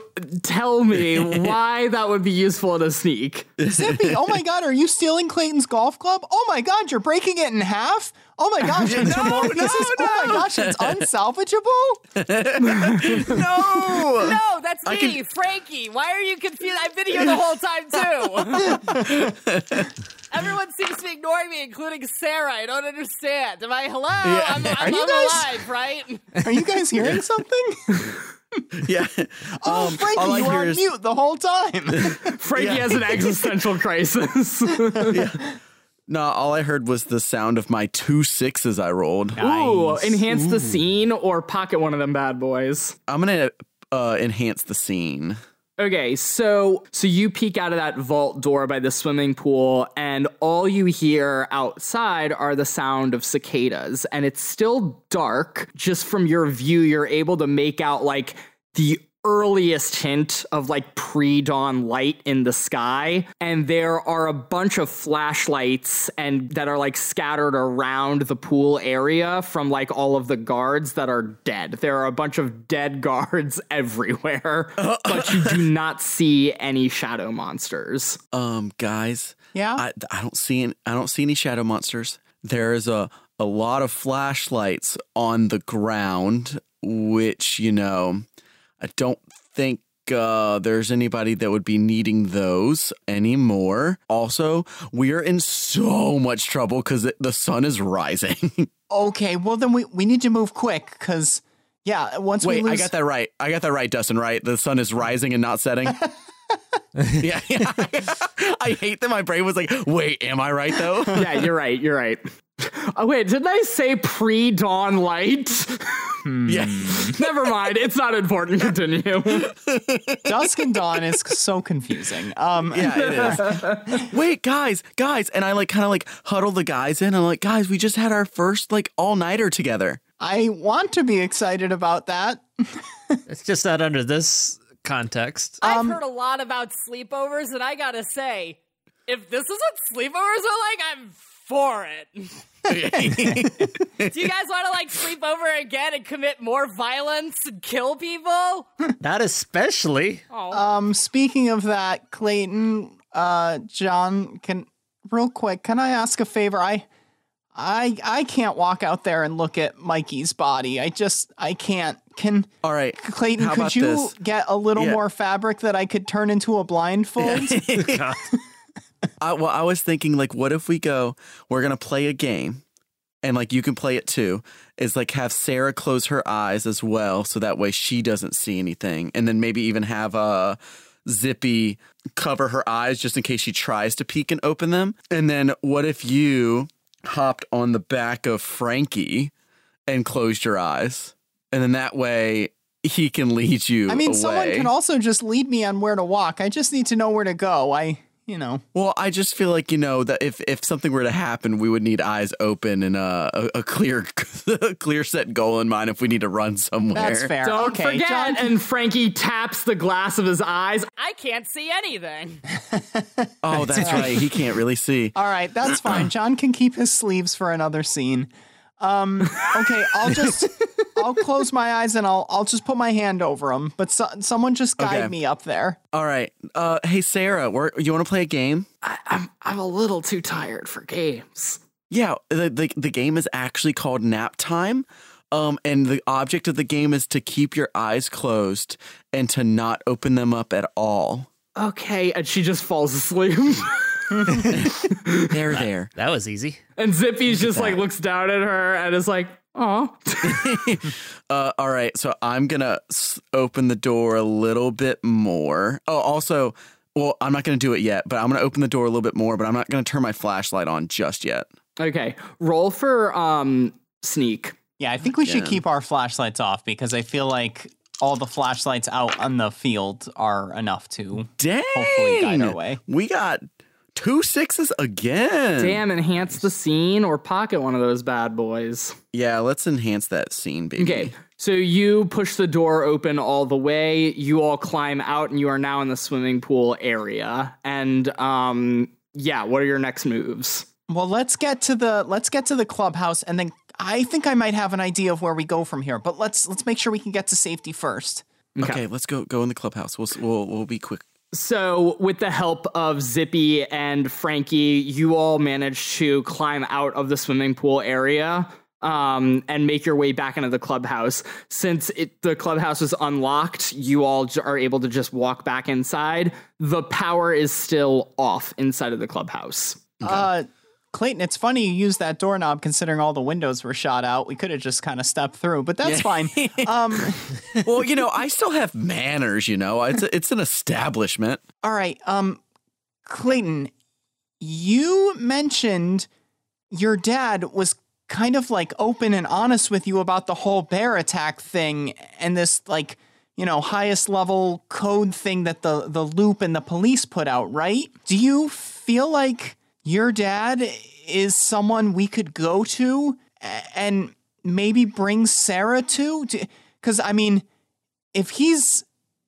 tell me why that would be useful in a sneak. Zippy, oh my god, are you stealing Clayton's golf club? Oh my god, you're breaking it in half? Oh my gosh, into more pieces. Oh my gosh, it's unsalvageable. no. No, that's me, can- Frankie. Why are you confused? I've been here the whole time too. Everyone seems to be ignoring me, including Sarah. I don't understand. Am I hello? I'm, I'm, you I'm guys- alive, right? Are you guys hearing something? Yeah. Oh, Um, Frankie, all you were on is- mute the whole time. Frankie Yeah. has an existential crisis. No, all I heard was the sound of my two sixes I rolled. Ooh, Nice. enhance the scene or pocket one of them bad boys. I'm gonna uh, enhance the scene. Okay, so so you peek out of that vault door by the swimming pool, and all you hear outside are the sound of cicadas, and it's still dark. Just from your view, you're able to make out like the earliest hint of like pre-dawn light in the sky and there are a bunch of flashlights and that are like scattered around the pool area from like all of the guards that are dead there are a bunch of dead guards everywhere but you do not see any shadow monsters Um, guys, Yeah. I, I don't see any, I don't see any shadow monsters. There is a a lot of flashlights on the ground, which you know, I don't think uh, there's anybody that would be needing those anymore. Also, we are in so much trouble because the sun is rising. okay, well then we, we need to move quick because yeah, once we Wait, we I got that right. I got that right, Dustin. Right, the sun is rising and not setting. yeah, yeah. I hate that my brain was like, "Wait, am I right though?" yeah you're right you're right oh wait didn't i say pre-dawn light yeah. never mind it's not important continue dusk and dawn is so confusing. Um Yeah, it is. Wait, guys, guys, and I like kind of like huddle the guys in. I'm like, guys, we just had our first like all nighter together. I want to be excited about that. It's just not under this context. I've heard a lot about sleepovers, and I gotta say, if this is what sleepovers are like, I'm for it. Do you guys want to like sleep over again and commit more violence and kill people? Not especially. Um speaking of that, Clayton, uh John, can real quick, can I ask a favor? I I I can't walk out there and look at Mikey's body. I just I can't. Can All right, Clayton, could you this? get a little Yeah. more fabric that I could turn into a blindfold? I, well, I was thinking like, what if we go? We're gonna play a game, and like you can play it too. Is like have Sarah close her eyes as well, so that way she doesn't see anything, and then maybe even have uh, Zippy cover her eyes just in case she tries to peek and open them. And then what if you hopped on the back of Frankie and closed your eyes, and then that way he can lead you. I mean, away. someone can also just lead me on where to walk. I just need to know where to go. I, you know. Well, I just feel like you know that if if something were to happen, we would need eyes open and uh, a, a clear a clear set goal in mind if we need to run somewhere. That's fair. Don't okay, forget. John. And Frankie taps the glass of his eyes. I can't see anything. Oh, that's right. He can't really see. All right, that's fine. John can keep his sleeves for another scene. Um, okay, I'll just I'll close my eyes and I'll I'll just put my hand over them. But so, someone just guide Okay. me up there. All right. Uh, hey, Sarah, we're, you want to play a game? I, I'm I'm a little too tired for games. Yeah, the, the the game is actually called Nap Time. Um, and the object of the game is to keep your eyes closed and to not open them up at all. Okay, and she just falls asleep. They're there. That was easy. and Zippy's just like looks down at her and is like, "Oh, Uh, all right, so I'm gonna s- open the door a little bit more. Oh, also, well, I'm not gonna do it yet, but I'm gonna open the door a little bit more. But I'm not gonna turn my flashlight on just yet. okay." Roll for um sneak. Yeah, I think we should keep our flashlights off because I feel like all the flashlights out on the field are enough to Dang! hopefully guide our way. We got two sixes again. Damn, enhance the scene or pocket one of those bad boys. Yeah, let's enhance that scene, baby. Okay, so you push the door open all the way. You all climb out, and you are now in the swimming pool area. And um, yeah, what are your next moves? Well, let's get to the let's get to the clubhouse and then I think I might have an idea of where we go from here. But let's let's make sure we can get to safety first. Okay, let's go go in the clubhouse. We'll we'll we'll be quick. So, with the help of Zippy and Frankie, you all manage to climb out of the swimming pool area um, and make your way back into the clubhouse. Since it, the clubhouse is unlocked, you all are able to just walk back inside. The power is still off inside of the clubhouse. Uh Clayton, it's funny you used that doorknob considering all the windows were shot out. We could have just kind of stepped through, but that's fine. Um well, you know, I still have manners. You know, it's a, it's an establishment. all right. Um Clayton, you mentioned your dad was kind of like open and honest with you about the whole bear attack thing and this like you know highest level code thing that the the loop and the police put out right do you feel like your dad is someone we could go to and maybe bring sarah to? Because i mean if he's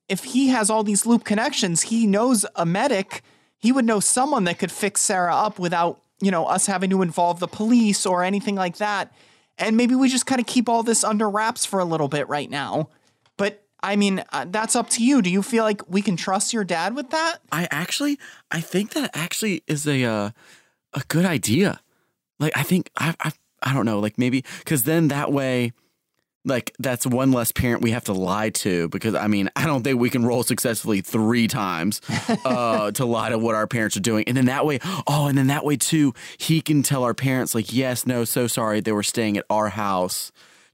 if he has all these loop connections he knows a medic he would know someone that could fix sarah up without you know us having to involve the police or anything like that. And maybe we just kind of keep all this under wraps for a little bit right now i mean uh, that's up to you do you feel like we can trust your dad with that I actually, I think that actually is a uh, a good idea. Like, I think I, I, I don't know, like maybe because then that way, like that's one less parent we have to lie to. Because I mean, I don't think we can roll successfully three times uh, to lie to what our parents are doing, and then that way, oh, and then that way too, he can tell our parents like, yes, no, so sorry, they were staying at our house.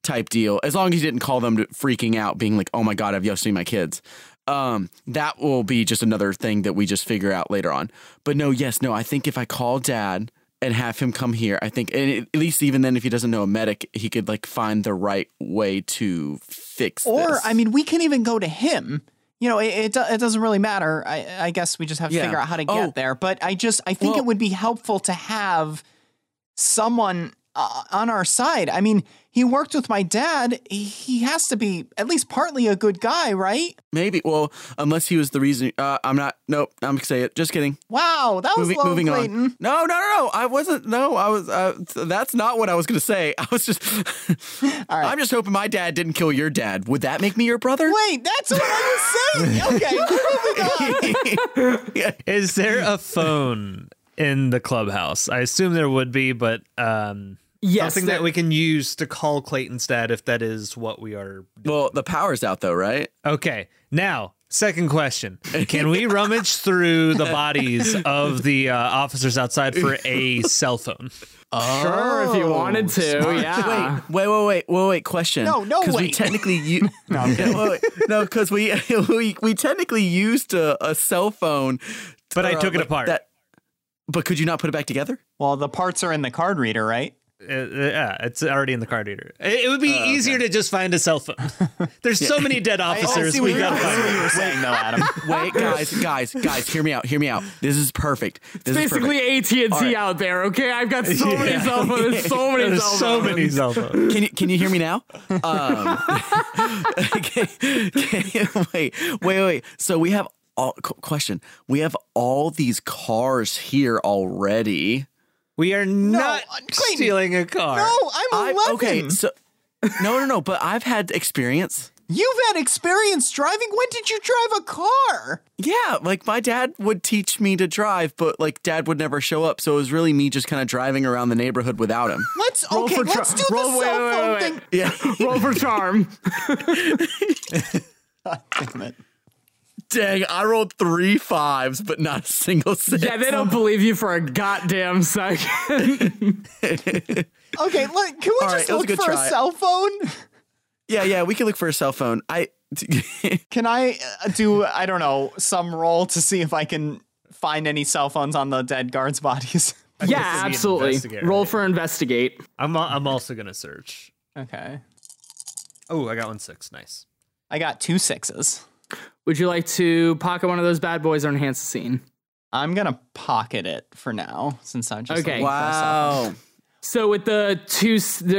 Type deal, as long as he didn't call them to freaking out, being like, "Oh my god, I've just seen my kids." um, that will be just another thing that we just figure out later on. But no, yes, no, I think if I call dad and have him come here, I think, and at least even then, if he doesn't know a medic, he could like find the right way to fix or this. i mean we can even go to him you know it, it, it doesn't really matter I, I guess we just have to Yeah. figure out how to get Oh. there but i just i think Well- it would be helpful to have someone uh, on our side i mean he worked with my dad he, he has to be at least partly a good guy right maybe, well, unless he was the reason. Uh, I'm not. Nope. I'm gonna say it. Just kidding. wow that was Moving, low moving Clayton. on. No, no, no, no. I wasn't. No, I was. Uh, that's not what I was gonna say. I was just. I'm just hoping my dad didn't kill your dad. Would that make me your brother? wait that's what i was saying okay moving on. Is there a phone in the clubhouse? I assume there would be, but um, Yes, something there- that we can use to call Clayton's dad if that is what we are. Well, the power's out though, right? Okay, now second question: Can we rummage through the bodies of the uh, officers outside for a cell phone? Sure, if you wanted to, yeah. Wait, wait, wait, wait, wait, wait. Question. No, no, Because we technically you. no, wait, wait. no, because we, we we technically used a, a cell phone, But I uh, took it like apart. That, but could you not put it back together? well the parts are in the card reader right Uh, uh, yeah, it's already in the card reader. It, it would Oh, be easier to just find a cell phone. There's so many dead officers. see we got to you're- I see find. what you were saying though adam Wait, guys, guys, guys, hear me out. Hear me out. This is perfect. This is Basically. AT and T out there. Okay, I've got so many cell phones. There's so many There's cell phones. so many cell phones. Can you can you hear me now? Um, okay, okay, wait, wait, wait. So we have all question. We have all these cars here already. We are not Clayton. stealing a car. no i'm 11 I, okay, so no, no, no. But I've had experience. You've had experience driving. When did you drive a car? Yeah, like my dad would teach me to drive, but like dad would never show up. So it was really me just kind of driving around the neighborhood without him. Let's Roll okay. tra- Let's do the roll- wait, cell wait, phone wait, thing. wait. Yeah. Roll for charm. Damn it. Dang, I rolled three fives, but not a single six. Yeah, they don't believe you for a goddamn second. Okay, look, can we All right, just it was a look for try. a cell phone? Yeah, yeah, we can look for a cell phone. I Can I uh, do I don't know some roll to see if I can find any cell phones on the dead guards' bodies? yeah, absolutely. Roll right? for investigate. I'm I'm also gonna search. okay, Oh, I got one six. Nice. I got two sixes. Would you like to pocket one of those bad boys or enhance the scene? I'm gonna pocket it for now since I'm just Okay. looking for a cell wow. So with the two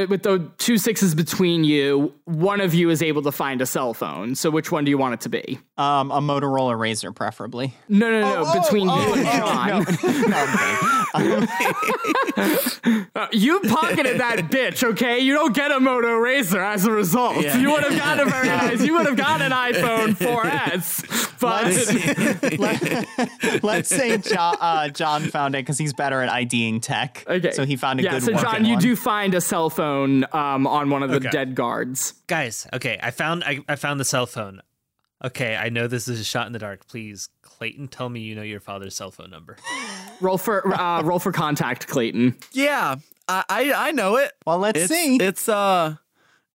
with the two sixes between you, one of you is able to find a cell phone. So which one do you want it to be? Um, a Motorola Razor, preferably. No, no, no. oh, between oh, you and oh, John. No, I'm kidding. Uh, you pocketed that bitch, okay? You don't get a Moto Razor as a result. Yeah. You would have gotten a very nice. You would have gotten an iPhone 4S, but Let's say John, uh, John found it because he's better at IDing tech. okay. So he found a yeah. good so John, working you one. do find a cell phone um, on one of the Okay. dead guards. Guys, okay, I found I, I found the cell phone. Okay, I know this is a shot in the dark. Please, Clayton, tell me you know your father's cell phone number. Roll for uh, roll for contact, Clayton. Yeah, I, I I know it. Well, let's It's see. it's uh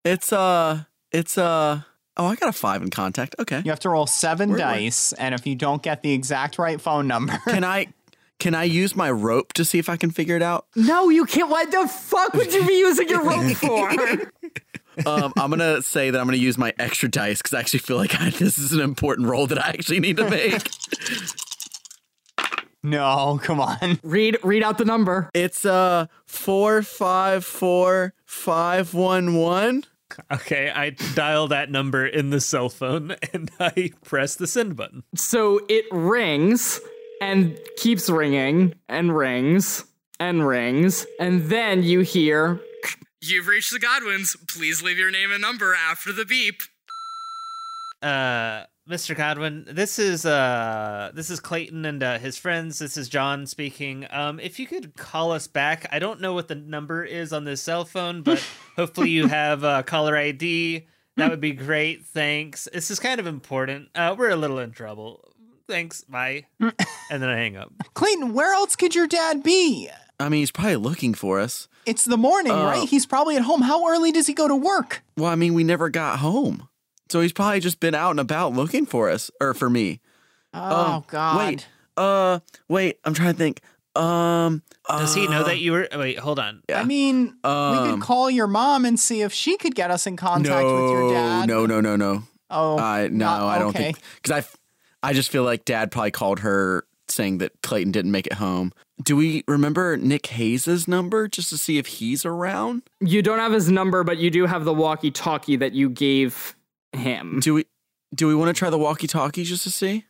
it's uh it's uh oh I got a five in contact. Okay. You have to roll 7 Where- where- dice, and if you don't get the exact right phone number, Can I can I use my rope to see if I can figure it out? No, you can't. What the fuck would you be using your rope for? Um, I'm gonna say that I'm gonna use my extra dice because I actually feel like I, this is an important roll that I actually need to make. No, come on. read read out the number. it's uh four five four five one one. Okay, I dial that number in the cell phone and I press the send button. So it rings and keeps ringing and rings and rings, and then you hear. You've reached the Godwins. Please leave your name and number after the beep. Uh, Mr. Godwin, this is uh, this is Clayton and uh, his friends. This is John speaking. Um, if you could call us back, I don't know what the number is on this cell phone, but hopefully you have uh, caller ID. That would be great. Thanks. This is kind of important. Uh, we're a little in trouble. Thanks. Bye. and then I hang up. Clayton, where else could your dad be? I mean, he's probably looking for us. It's the morning, Oh. right? He's probably at home. How early does he go to work? Well, I mean, we never got home, so he's probably just been out and about looking for us or for me. Oh, Um, God. Wait, uh, wait. I'm trying to think. Um, Does he know uh, that you were? Wait, hold on. I mean, we Um, could call your mom and see if she could get us in contact no, with your dad. No, no, no, no. Oh, I no, not- I don't okay. think because I, f- I just feel like Dad probably called her saying that Clayton didn't make it home. Do we remember Nick Hayes's number just to see if he's around? You don't have his number, but you do have the walkie-talkie that you gave him. Do we, do we want to try the walkie-talkie just to see?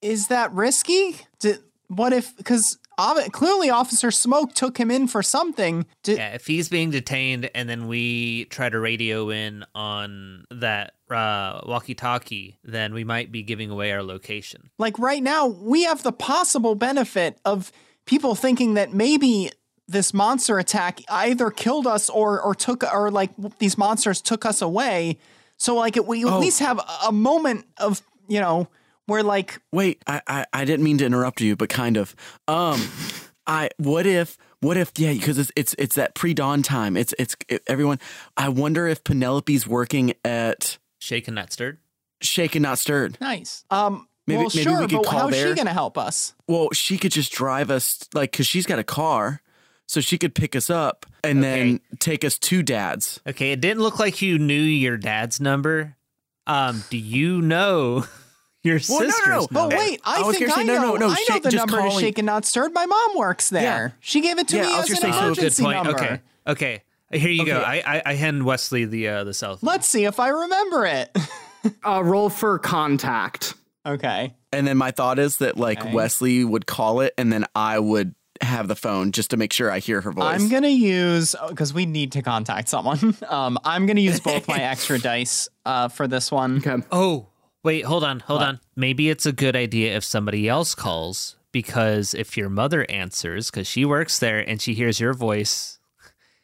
Is that risky? Did, what if? Because clearly, Officer Smoke took him in for something. Did, Yeah, if he's being detained and then we try to radio in on that uh, walkie-talkie, then we might be giving away our location. Like right now, we have the possible benefit of people thinking that maybe this monster attack either killed us or or took or like these monsters took us away. So like we at Oh. least have a- a moment of you know where like Wait, I, I, I didn't mean to interrupt you, but kind of. Um, I what if what if yeah because it's it's it's that pre dawn time. It's it's it, everyone. I wonder if Penelope's working at Shaken, not stirred. Shaken Not Stirred. nice. Um. Maybe- well, maybe sure, we could but call how's there. she gonna help us? Well, she could just drive us like because she's got a car, so she could pick us up and then take us to Dad's. Okay, it didn't look like you knew your dad's number. Um, do you know your Well, no, no, sister's no. But wait, I, I think gonna I say, no, know. no, no, I know shake- the just number to calling- Shaken Not Stirred. My mom works there. She gave it to Yeah, me I was as an saying, so- emergency Good point. number. Okay, okay. Here you go. I, I I hand Wesley the uh, the cell phone. Let's see if I remember it. Uh, roll for contact. okay. And then my thought is that like Okay. Wesley would call it, and then I would have the phone just to make sure I hear her voice. I'm gonna use because we need to contact someone. Um, I'm gonna use both my extra dice uh, for this one. Okay. Oh, wait, hold on, hold on. Maybe it's a good idea if somebody else calls because if your mother answers, because she works there and she hears your voice,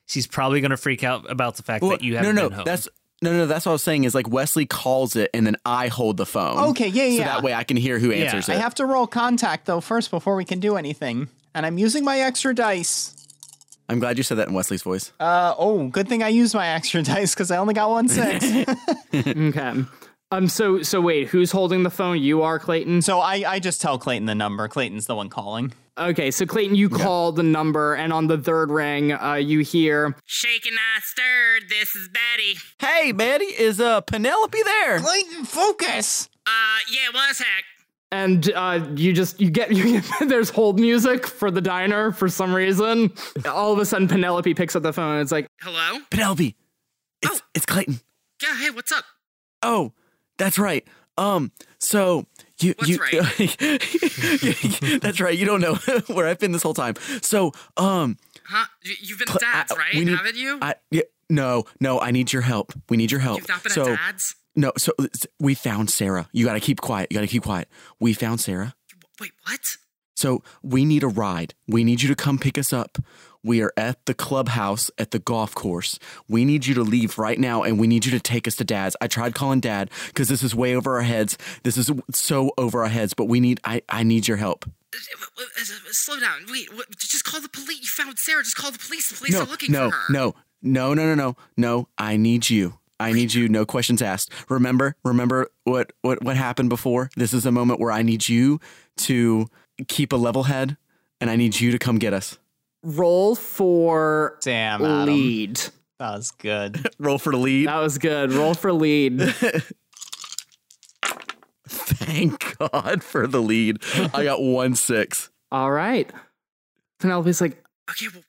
she's probably going to freak out about the fact Well, that you haven't no, been home. that's no, no. That's what I was saying. Is like Wesley calls it, and then I hold the phone. Okay, yeah, So yeah. that way I can hear who answers I it. have to roll contact though first before we can do anything, and I'm using my extra dice. I'm glad you said that in Wesley's voice. Uh, oh, good thing I used my extra dice because I only got one six. Okay. Um. So so wait, who's holding the phone? You are Clayton. so I, I just tell Clayton the number. Clayton's the one calling. Okay. So Clayton, you call the number, and on the third ring, uh, you hear Shaken Not Stirred. This is Betty. Hey, Betty, is uh Penelope there? Clayton, focus. Uh, yeah, one sec. and uh, you just you get you get, there's hold music for the diner for some reason. All of a sudden, Penelope picks up the phone. and It's like, Hello? Penelope, it's it's Clayton. Yeah, hey, what's up? Oh, that's right. Um, so you What's you right? that's right. You don't know where I've been this whole time. So um, Huh? You've been Cl- dads, right? need- Haven't you? I yeah, no no. I need your help. We need your help. You've not been so dads? no. So we found Sarah. You got to keep quiet. You got to keep quiet. We found Sarah. Wait, what? So we need a ride. We need you to come pick us up. We are at the clubhouse at the golf course. We need you to leave right now and we need you to take us to dad's. I tried calling dad because this is way over our heads. This is so over our heads, but we need I, I need your help. Slow down. Wait, just call the police. You found Sarah. Just call the police. The police No, are looking no, for her. no, no, no, no, no, no. I need you. I need you. No questions asked. Remember, remember what what what happened before. This is a moment where I need you to keep a level head and I need you to come get us. Roll for Damn, Adam. lead. That was good. Roll for the lead. That was good. Roll for lead. Thank God for the lead. I got one six. All right. Penelope's like, Okay, well,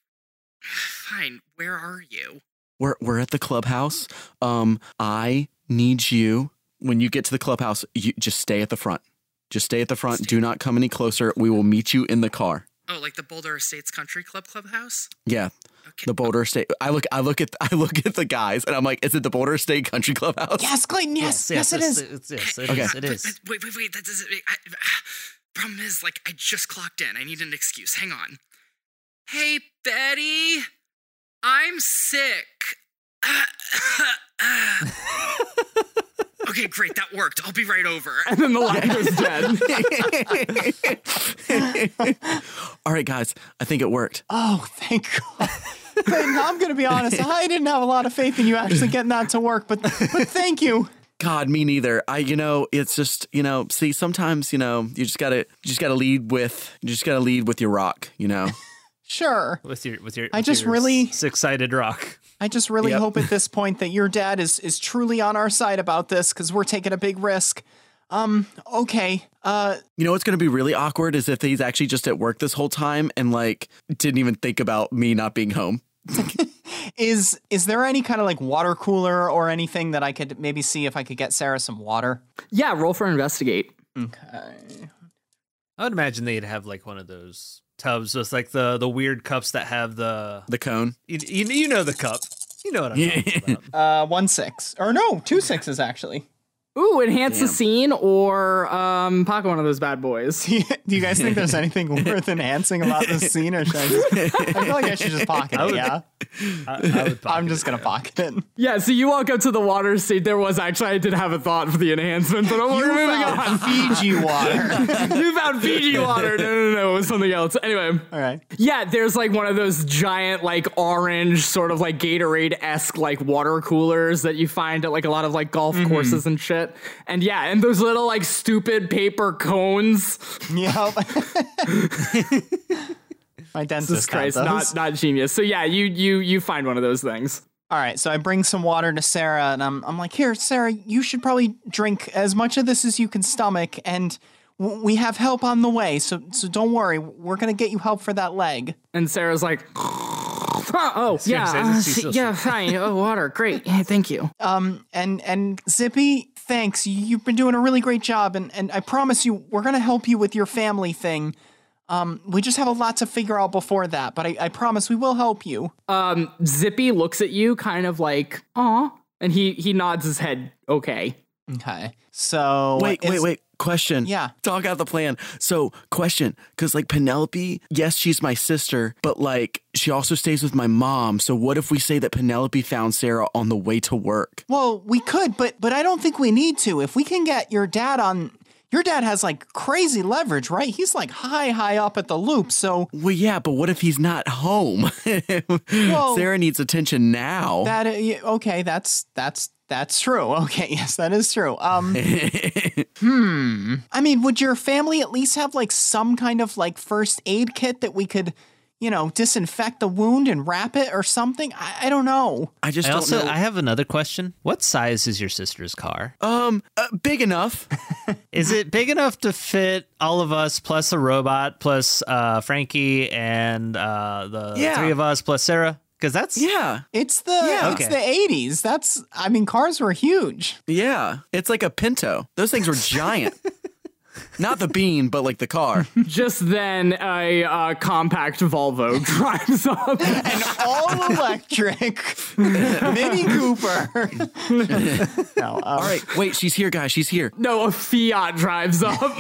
fine. Where are you? We're we're at the clubhouse. Um, I need you when you get to the clubhouse. You just stay at the front. Just stay at the front. Do not come any closer. We will meet you in the car. Oh, like the Boulder Estates Country Club clubhouse? Yeah, Okay. the Boulder State. I look. I look at. I look at the guys, and I'm like, "Is it the Boulder State Country Clubhouse?" yes, Clayton. Yes, yes, it is. It's, yes, it Okay. is, It But- but wait, wait, wait. That doesn't. I, problem is, like, I just clocked in. I need an excuse. Hang on. Hey, Betty. I'm sick. okay, great. That worked. I'll be right over. and then the light goes dead. All right, guys. I think it worked. Oh, thank God. Clayton, I'm going to be honest. I didn't have a lot of faith in you actually getting that to work, but but thank you. God, me neither. I, you know, it's just, you know, see, sometimes, you know, you just gotta, you just gotta lead with, you just gotta lead with your rock, you know. Sure. With your, with your, I with just your really- six-sided rock. I just really Yep. hope at this point that your dad is is truly on our side about this because we're taking a big risk. Um. Okay. Uh. You know what's gonna be really awkward is if he's actually just at work this whole time and like didn't even think about me not being home. Is is there any kind of like water cooler or anything that I could maybe see if I could get Sarah some water? yeah, roll for investigate. Okay. I would imagine they'd have like one of those tubs with like the the weird cups that have the The cone. you, you, you know the cup. You know what I'm talking about. Uh. One six or no, two sixes actually. Ooh, enhance the scene or um, pocket one of those bad boys. Do you guys think there's anything worth enhancing about this scene, or should I just? I feel like I should just pocket it. Yeah, I, I would I'm just gonna pocket it. Yeah, so you walk up to the water state. There was actually, I did have a thought for the enhancement, but we're moving on. Fiji water. you found Fiji water. No, no, no, it was something else. Anyway, All right. yeah, there's like one of those giant, like orange, sort of like Gatorade esque, like water coolers that you find at like a lot of like golf mm-hmm. courses and shit. And yeah, and those little like stupid paper cones. Yep. My dentist Jesus had Christ, those. not not genius. So yeah, you you you find one of those things. All right, so I bring some water to Sarah, and I'm I'm like, here, Sarah, you should probably drink as much of this as you can stomach, and w- we have help on the way. So so don't worry, we're gonna get you help for that leg. And Sarah's like, oh yeah, uh, it's so yeah, fine. Oh, water, great. Yeah, thank you. Um, and and Zippy, thanks. You've been doing a really great job, and and I promise you, we're gonna help you with your family thing. Um, we just have a lot to figure out before that, but I, I promise we will help you. Um, Zippy looks at you, kind of like, aw, and he he nods his head. Okay. Okay. So Wait, wait, wait. Question. Yeah. Talk out the plan. So, question. Because, like, Penelope, yes, she's my sister, but, like, she also stays with my mom. So, what if we say that Penelope found Sarah on the way to work? Well, we could, but but I don't think we need to. If we can get your dad on your dad has like crazy leverage, right? He's like high, high up at the loop. So Well, yeah, but what if he's not home? Sarah needs attention now. that uh, okay, that's that's that's true. Okay, yes, that is true. Um Hmm. I mean, would your family at least have like some kind of like first aid kit that we could, you know, disinfect the wound and wrap it or something? I, I don't know. I just I don't also know. I have another question. What size is your sister's car? um, uh, big enough. Is it big enough to fit all of us plus a robot plus uh, Frankie and uh, the Yeah. three of us plus Sarah? Because that's Yeah, It's the Yeah. it's Okay. the eighties. That's I mean, cars were huge. yeah. It's like a Pinto. Those things were giant. Not the bean, but like the car. Just then, a uh, compact Volvo drives up. An all electric Mini Cooper. no, um, All right, wait, she's here, guys. She's here. No, a Fiat drives up.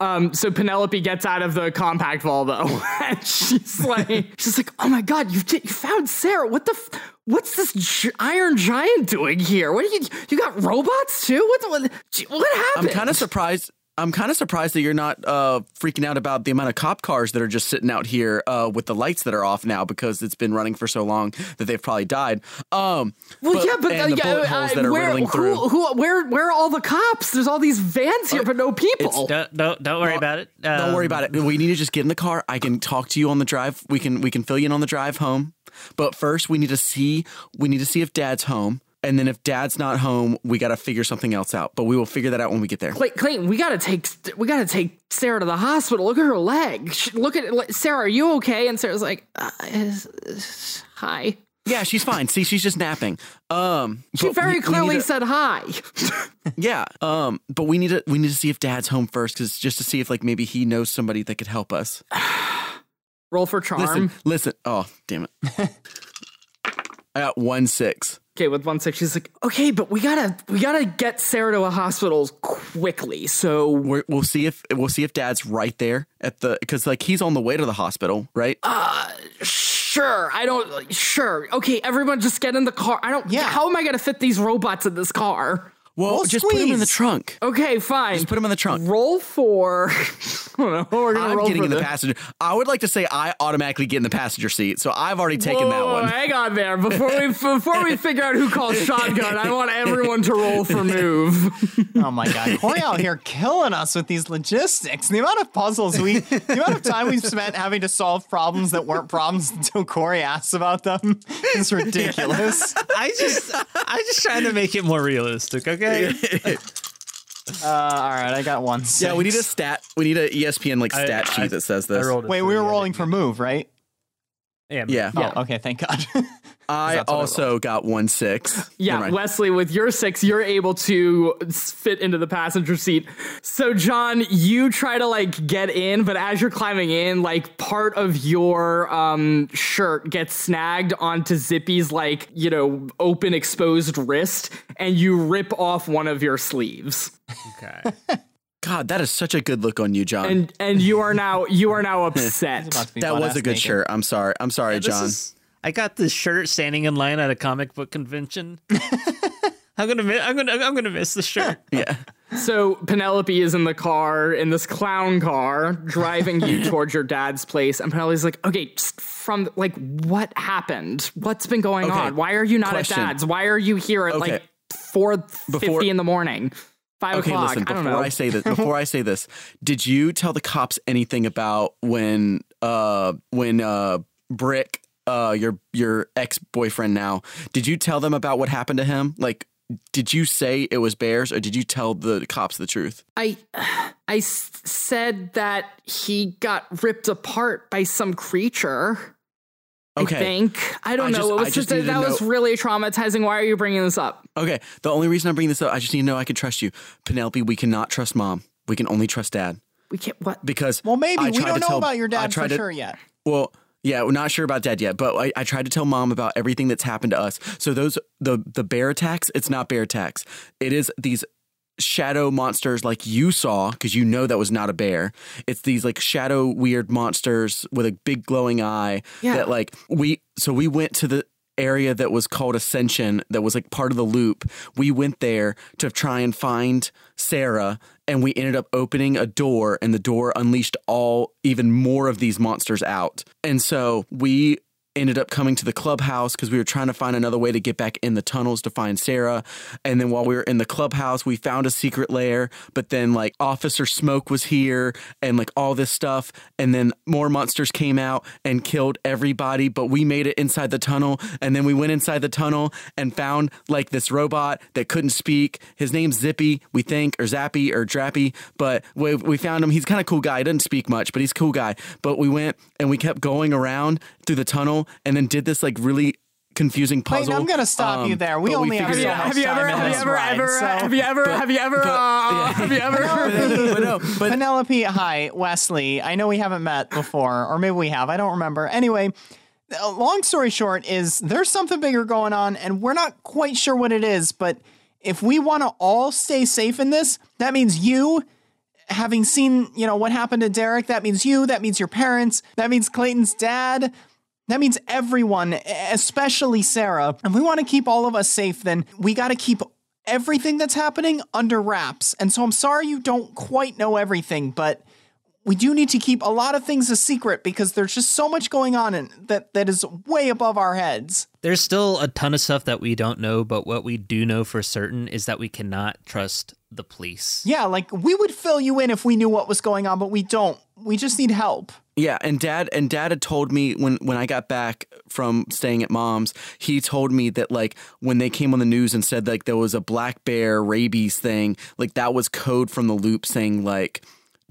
um, so Penelope gets out of the compact Volvo, and she's like, she's like, "Oh my god, you you found Sarah? What the? F- what's this gi- Iron Giant doing here? What are you? You got robots too? What? the- What, what I'm kind of surprised. I'm kind of surprised that you're not uh, freaking out about the amount of cop cars that are just sitting out here uh, with the lights that are off now because it's been running for so long that they've probably died. Um, Well, yeah, but and uh, the yeah, bullet holes that are where, riddling through. who, who, where, where are all the cops? There's all these vans here, but no people. Don't don't, don't worry about it. Don't worry Um, about it. We need to just get in the car. I can talk to you on the drive. We can we can fill you in on the drive home. But first, we need to see we need to see if Dad's home. And then if Dad's not home, we got to figure something else out. But we will figure that out when we get there. Clay- Clayton, we gotta take we gotta take Sarah to the hospital. Look at her leg. Look at Sarah. Are you okay? And Sarah's like, uh, is- is- "Hi." Yeah, she's fine. See, she's just napping. Um, She very we- we clearly to- said hi. Yeah. Um, but we need to we need to see if Dad's home first, because just to see if like maybe he knows somebody that could help us. Roll for charm. Listen, listen. Oh, damn it. I got one six. Okay, with one six, she's like, okay, but we gotta we gotta get Sarah to a hospital quickly. So We're, we'll see if we'll see if Dad's right there at the because like he's on the way to the hospital, right? Uh, sure, I don't sure. Okay, everyone, just get in the car. I don't. Yeah. How am I gonna fit these robots in this car? Well, we'll just put him in the trunk. Okay, fine. Just put him in the trunk. Roll for. I don't know. We're I'm roll getting for in the this. passenger. I would like to say I automatically get in the passenger seat, so I've already taken Whoa, that whoa, whoa, one. Hang on there. Before we before we figure out who calls shotgun, I want everyone to roll for move. Oh my god, Cory out here killing us with these logistics. The amount of puzzles we, the amount of time we've spent having to solve problems that weren't problems until Cory asks about them is ridiculous. I just I just trying to make it more realistic, okay? Uh, all right, I got one. Yeah, we need a stat. We need a ESPN like I- stat I- sheet that says I this. rolled a Wait, we three, were I rolling didn't- for move, right? Yeah, Yeah. Oh, okay, thank God. I that's what I also got one six. Yeah. Wesley, with your six, you're able to fit into the passenger seat. So, John, you try to like get in, but as you're climbing in, like part of your um, shirt gets snagged onto Zippy's like you know open exposed wrist, and you rip off one of your sleeves, Okay. God, that is such a good look on you, John. and and you are now you are now upset. that was ass a good naked. shirt. I'm sorry. I'm sorry, This John. is- I got this shirt standing in line at a comic book convention. I'm gonna mi- I'm gonna I'm gonna miss the shirt. yeah. So Penelope is in the car, in this clown car, driving you towards your dad's place, and Penelope's like, "Okay, just from like, what happened? What's been going Okay, on? Why are you not question. at dad's? Why are you here at Okay. like four Before- fifty in the morning, five Okay, o'clock? listen. I don't Before know. I say this, before I say this, did you tell the cops anything about when uh when uh Brick uh your your ex boyfriend now? Did you tell them about what happened to him? Like, did you say it was bears, or did you tell the cops the truth? I I s- said that he got ripped apart by some creature. Okay. I think I don't I know. just- it was just just, needed that to was really traumatizing. Why are you bringing this up? Okay. The only reason I'm bringing this up, I just need to know I can trust you, Penelope. We cannot trust mom. We can only trust dad We can't. What? because Well, maybe I we don't know tell- about your I dad for tried to- sure yet. Well, yeah, we're not sure about dad yet, but I, I tried to tell mom about everything that's happened to us. So those the the bear attacks, it's not bear attacks. It is these shadow monsters like you saw because you know that was not a bear. It's these like shadow weird monsters with a big glowing eye Yeah. that like we so we went to the area that was called Ascension that was like part of the loop. We went there to try and find Sarah and we ended up opening a door and the door unleashed all even more of these monsters out. And so we ended up coming to the clubhouse because we were trying to find another way to get back in the tunnels to find Sarah. And then while we were in the clubhouse, we found a secret lair, but then like Officer Smoke was here and like all this stuff. And then more monsters came out and killed everybody, but we made it inside the tunnel. And then we went inside the tunnel and found like this robot that couldn't speak. His name's Zippy, we think, or Zappy or Drappy, but we, we found him. He's kind of cool guy. He doesn't speak much, but he's cool guy. But we went and we kept going around through the tunnel and then did this like really confusing puzzle. I'm gonna stop you Um, there. We but only have figured so it out. much have you ever have you ever ride, ever so- have you ever have you ever uh, have you ever but no, but Penelope, hi, Wesley. I know we haven't met before, or maybe we have. I don't remember. Anyway, uh, long story short is there's something bigger going on, and we're not quite sure what it is. But if we want to all stay safe in this, that means you. Having seen, you know, what happened to Derek, that means you, that means your parents, that means Clayton's dad, that means everyone, especially Sarah. If we want to keep all of us safe, then we got to keep everything that's happening under wraps. And so I'm sorry you don't quite know everything, but we do need to keep a lot of things a secret because there's just so much going on and that that is way above our heads. There's still a ton of stuff that we don't know, but what we do know for certain is that we cannot trust the police. Yeah, like we would fill you in if we knew what was going on, but we don't. We just need help. Yeah, and dad and dad had told me when when I got back from staying at mom's, he told me that like when they came on the news and said like there was a black bear rabies thing, like that was code from the loop saying like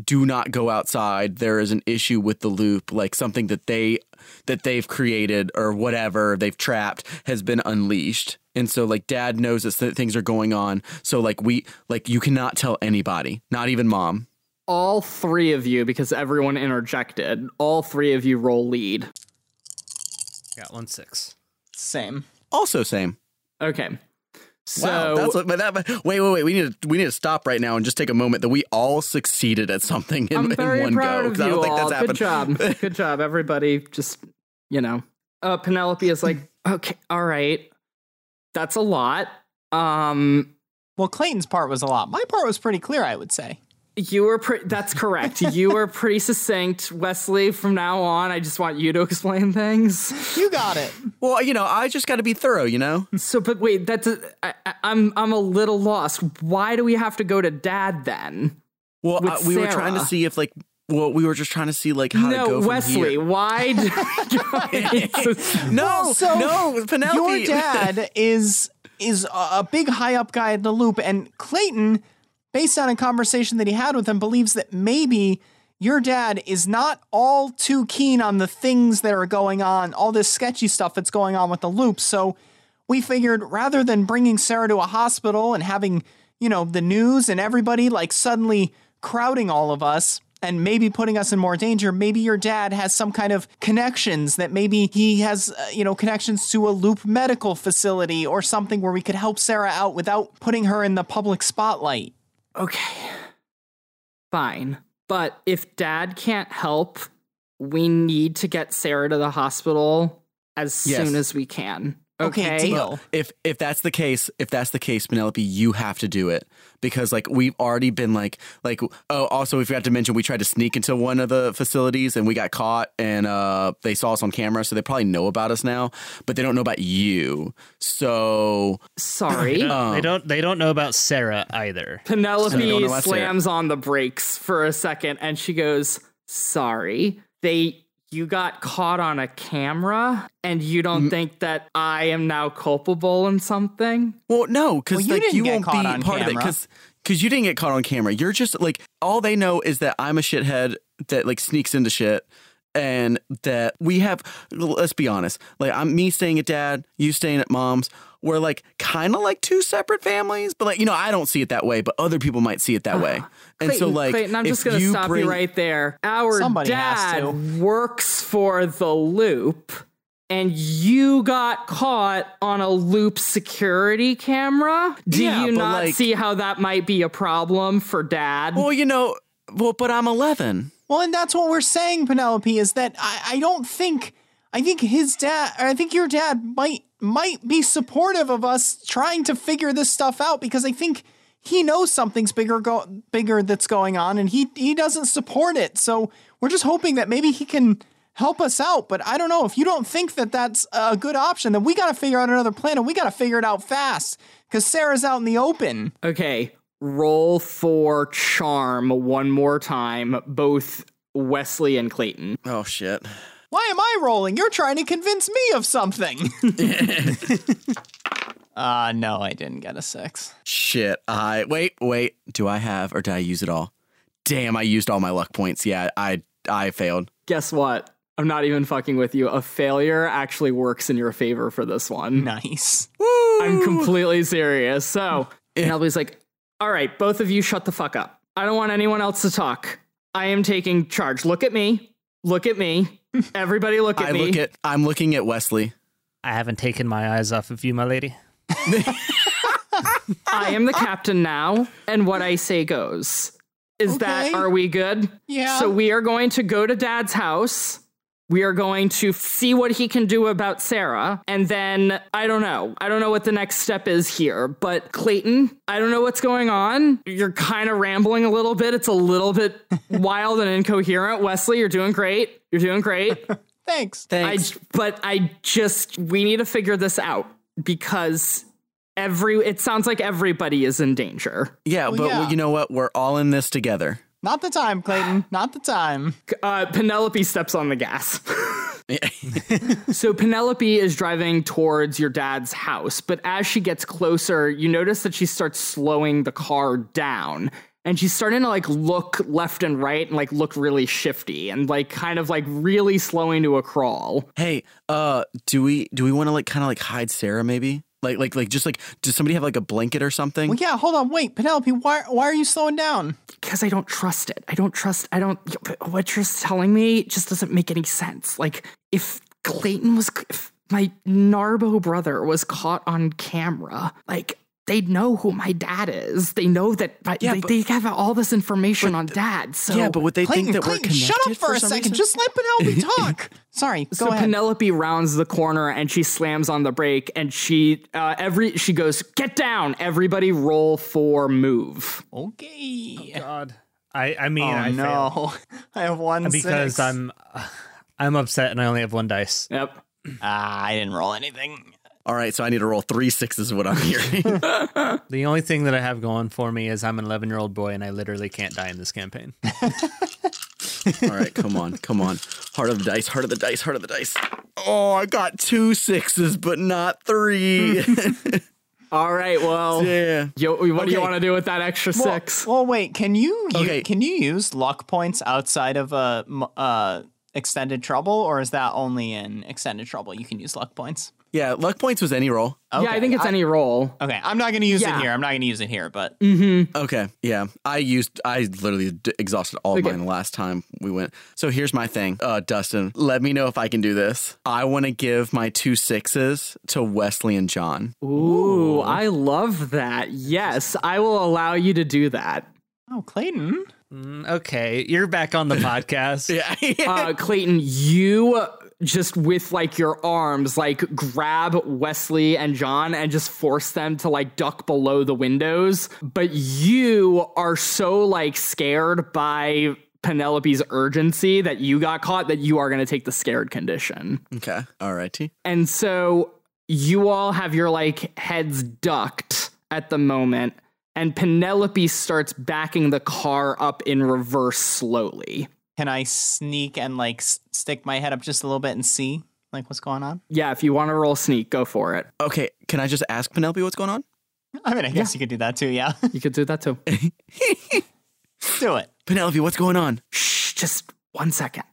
do not go outside. There is an issue with the loop, like something that they that they've created or whatever they've trapped has been unleashed. And so like dad knows that things are going on. So like we like you cannot tell anybody, not even mom. All three of you, because everyone interjected, all three of you roll lead. Got one six. Same. Also same. Okay. So wow, that's what, but that, but wait, wait, wait. We need to we need to stop right now and just take a moment that we all succeeded at something in, I'm in one proud go. of 'cause I don't think that's that's Good job. Good job, everybody. Just you know, uh, Penelope is like, okay, all right, that's a lot. Um, Well, Clayton's part was a lot. My part was pretty clear, I would say. You were pre- that's correct. you were pretty succinct, Wesley. From now on, I just want you to explain things. You got it. Well, you know, I just got to be thorough. You know, So, but wait, that's I, I, I'm I'm a little lost. Why do we have to go to Dad then? well, uh, we were trying to see if like, well, we were just trying to see like how to go from Wesley. here. Why? Do we go No, so no, Penelope. Your dad is is a a big high up guy at the loop, and Clayton, based on a conversation that he had with him, believes that maybe your dad is not all too keen on the things that are going on, all this sketchy stuff that's going on with the loop. So we figured rather than bringing Sarah to a hospital and having, you know, the news and everybody like suddenly crowding all of us and maybe putting us in more danger, maybe your dad has some kind of connections that maybe he has, uh, you know, connections to a loop medical facility or something where we could help Sarah out without putting her in the public spotlight. Okay. Fine. But if dad can't help, we need to get Sarah to the hospital as Yes. soon as we can. Okay, Okay. deal. if if that's the case, if that's the case, Penelope, you have to do it because like we've already been like like oh also we forgot to mention we tried to sneak into one of the facilities and we got caught and uh they saw us on camera so they probably know about us now but they don't know about you so Sorry. they don't. They don't know about Sarah either. So you don't Penelope know what's slams on the brakes for a second and she goes, Sorry. They you got caught on a camera and you Mm. don't think that I am now culpable in something? well no because Well, you like didn't you get won't caught be on part of it camera. because because you didn't get caught on camera you're just like all they know is that I'm a shithead that like sneaks into shit and that we have let's be honest like i'm me staying at dad you staying at mom's we're like kind of like two separate families but like you know i don't see it that way but other people might see it that way uh-huh. and so like Clayton, I'm just gonna you stop bring, you right there. Our Somebody has dad to. works for the loop, and you got caught on a loop security camera. Do Yeah, you not like- see how that might be a problem for dad? well you know well but i'm 11 Well, and that's what we're saying, Penelope, is that I, I don't think I think his dad or I think your dad might might be supportive of us trying to figure this stuff out because I think he knows something's bigger go bigger that's going on and he he doesn't support it. So we're just hoping that maybe he can help us out. But I don't know if you don't think that that's a good option, then we got to figure out another plan and we got to figure it out fast because Sarah's out in the open. Okay, roll for charm one more time, both Wesley and Clayton. oh shit Why am I rolling? You're trying to convince me of something. Uh, no, I didn't get a six. shit i wait wait do i have or did i use it all damn i used all my luck points yeah i i failed Guess what? I'm not even fucking with you. A failure actually works in your favor for this one. Nice. I'm completely serious. So Penelope's like, all right, both of you shut the fuck up. I don't want anyone else to talk. I am taking charge. Look at me. Look at me. Everybody look at i me. look at i'm looking at wesley I haven't taken my eyes off of you, my lady. I am the captain now, and what I say goes. Is that are we good? Yeah. So we are going to go to dad's house We are going to see what he can do about Sarah. And then I don't know. I don't know what the next step is here. But Clayton, I don't know what's going on. You're kind of rambling a little bit. It's a little bit wild and incoherent. Wesley, you're doing great. You're doing great. Thanks. I, but I just, we need to figure this out because every, it sounds like everybody is in danger. Yeah, Well, but yeah. you know what? We're all in this together. Not the time, Clayton. Not the time. Uh, Penelope steps on the gas. so Penelope is driving towards your dad's house, but as she gets closer, you notice that she starts slowing the car down. And she's starting to like look left and right and like look really shifty and like kind of like really slowing to a crawl. Hey, uh, do we do we want to like kind of like hide Sarah maybe? Like like like just like does somebody have like a blanket or something? Well, yeah, hold on. Wait, Penelope, why, why are you slowing down? Because I don't trust it. I don't trust. I don't. What you're telling me just doesn't make any sense. Like if Clayton was, if my Narbo brother was caught on camera, like they know who my dad is. They know that my, Yeah, they, but- they have all this information on dad. So yeah, but would they Clayton, think that Clayton, we're connected shut up for, a second. reason? Just let Penelope talk. Sorry, go so ahead. Penelope rounds the corner and she slams on the brake and she uh, every she goes get down. Everybody roll for move. okay. God. I, I mean, oh I failed. no, I have one because six. I'm I'm upset and I only have one dice. Yep. Ah, I didn't roll anything. All right, so I need to roll three sixes. Is what I'm hearing. The only thing that I have going for me is I'm an 11 year old boy and I literally can't die in this campaign. All right, come on, come on. Heart of the dice, heart of the dice, heart of the dice. Oh, I got two sixes, but not three. All right. Well, yeah. yo, what do you want to do with that extra Well- six? Well, wait. Can you, you can you use luck points outside of a m- uh, extended trouble, or is that only in extended trouble? You can use luck points. Yeah, luck points was any roll. yeah, I think it's any roll. Okay, I'm not going to use Yeah. it here. I'm not going to use it here, but Okay, yeah. I used, I literally d- exhausted all of Okay. mine the last time we went. So here's my thing, uh, Dustin. Let me know if I can do this. I want to give my two sixes to Wesley and John. Ooh, I love that. Yes, I will allow you to do that. oh, Clayton. Mm, okay, you're back on the podcast. Yeah. Uh, Clayton, you just with like your arms, like grab Wesley and John and just force them to like duck below the windows. But you are so like scared by Penelope's urgency that you got caught that you are going to take the scared condition. okay. All righty. And so you all have your like heads ducked at the moment, and Penelope starts backing the car up in reverse slowly. Can I sneak and like s- stick my head up just a little bit and see like what's going on? Yeah, if you want to roll sneak, go for it. Okay, can I just ask Penelope what's going on? I mean, I guess you could do that too. Yeah, You could do that too. do it. Penelope, what's going on? Shh, just one second.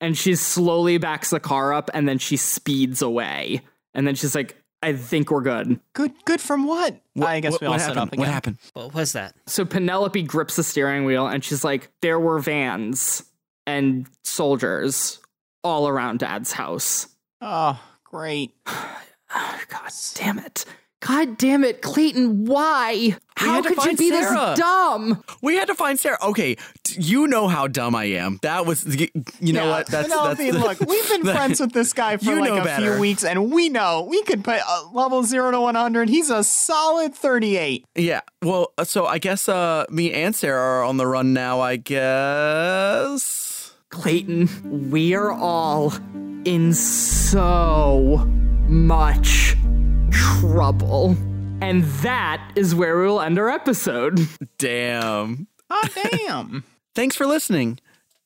And she slowly backs the car up and then she speeds away. And then she's like, I think we're good. Good. Good from what? I guess what, we all what set happened? up again. What happened? What was that? So Penelope grips the steering wheel and she's like, There were vans and soldiers all around dad's house. Oh, great. God damn it. God damn it, Clayton, why? How could you be Sarah. this dumb? We had to find Sarah. Okay, t- you know how dumb I am. That was, y- you know Yeah, what? That's Penelope, that's look, we've been that- friends with this guy for You like know a better. few weeks, and we know we could put uh, level zero to one hundred. He's a solid thirty-eight. Yeah. Well, uh, so I guess uh, me and Sarah are on the run now. I guess. Clayton, we are all in so much trouble. And that is where we will end our episode. Damn. Oh damn! Thanks for listening.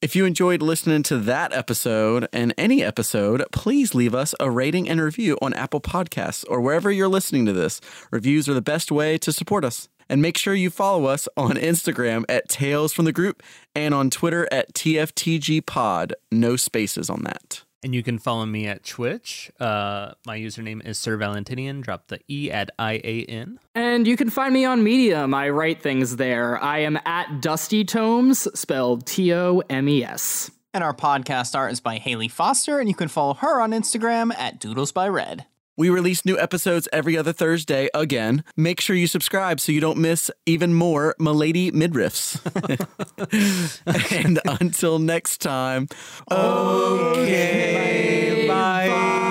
If you enjoyed listening to that episode and any episode, please leave us a rating and review on Apple Podcasts or wherever you're listening to this. Reviews are the best way to support us. And make sure you follow us on Instagram at Tales from the Group and on Twitter at TFTG Pod. No spaces on that. And you can follow me at Twitch. Uh, my username is Sir Valentinian. Drop the E at I A N. And you can find me on Medium. I write things there. I am at Dusty Tomes, spelled T O M E S. And our podcast art is by Hayley Foster, and you can follow her on Instagram at Doodles by Red. We release new episodes every other Thursday again. Make sure you subscribe so you don't miss even more Milady midriffs. and until next time, okay, bye.